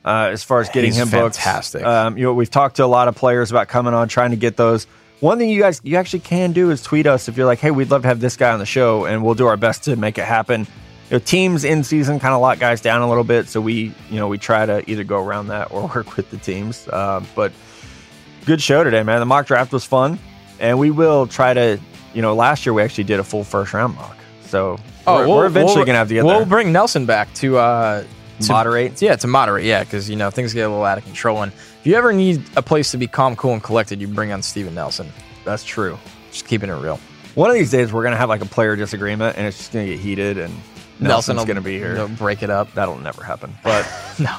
uh, as far as getting He's him booked. fantastic. Um, you know, we've talked to a lot of players about coming on, trying to get those. One thing you guys you actually can do is tweet us if you're like, hey, we'd love to have this guy on the show, and we'll do our best to make it happen. You know, teams in season kind of lock guys down a little bit, so we you know we try to either go around that or (laughs) work with the teams. Um, but good show today, man. The mock draft was fun, and we will try to. You know, last year we actually did a full first round mock, so we're, we're eventually we'll- gonna have to get We'll there. bring Nelson back to uh, to Moderate. Yeah, to moderate. Yeah, because you know things get a little out of control. And if you ever need a place to be calm, cool, and collected, you bring on Steven Nelson. That's true. Just keeping it real. One of these days we're gonna have like a player disagreement, and it's just gonna get heated, and Nelson's will gonna be here. know, break it up. That'll never happen. (laughs) But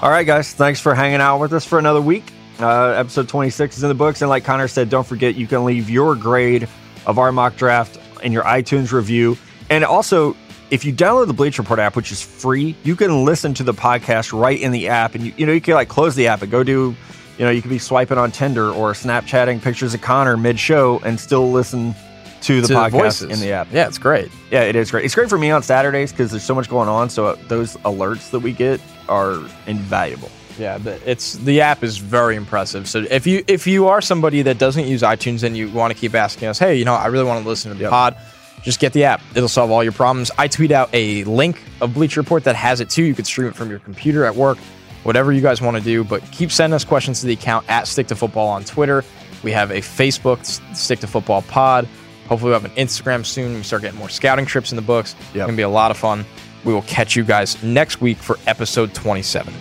all right, guys, thanks for hanging out with us for another week. Uh, episode 26 is in the books, and like Connor said, don't forget you can leave your grade of our mock draft in your iTunes review, and also. If you download the Bleacher Report app, which is free, you can listen to the podcast right in the app, and you, you know you can like close the app and go do, you know, you could be swiping on Tinder or Snapchatting pictures of Connor mid-show and still listen to the To podcast voices in the app. Yeah, it's great. Yeah, it is great. It's great for me on Saturdays because there's so much going on. So uh, those alerts that we get are invaluable. Yeah, the, it's the app is very impressive. So if you if you are somebody that doesn't use iTunes and you want to keep asking us, hey, you know, I really want to listen to the Yep. pod, just get the app. It'll solve all your problems. I tweet out a link of Bleacher Report that has it too. You could stream it from your computer at work, whatever you guys want to do. But keep sending us questions to the account at Stick to Football on Twitter. We have a Facebook Stick to Football Pod. Hopefully, we have an Instagram soon. We start getting more scouting trips in the books. It's gonna be a lot of fun. We will catch you guys next week for episode 27.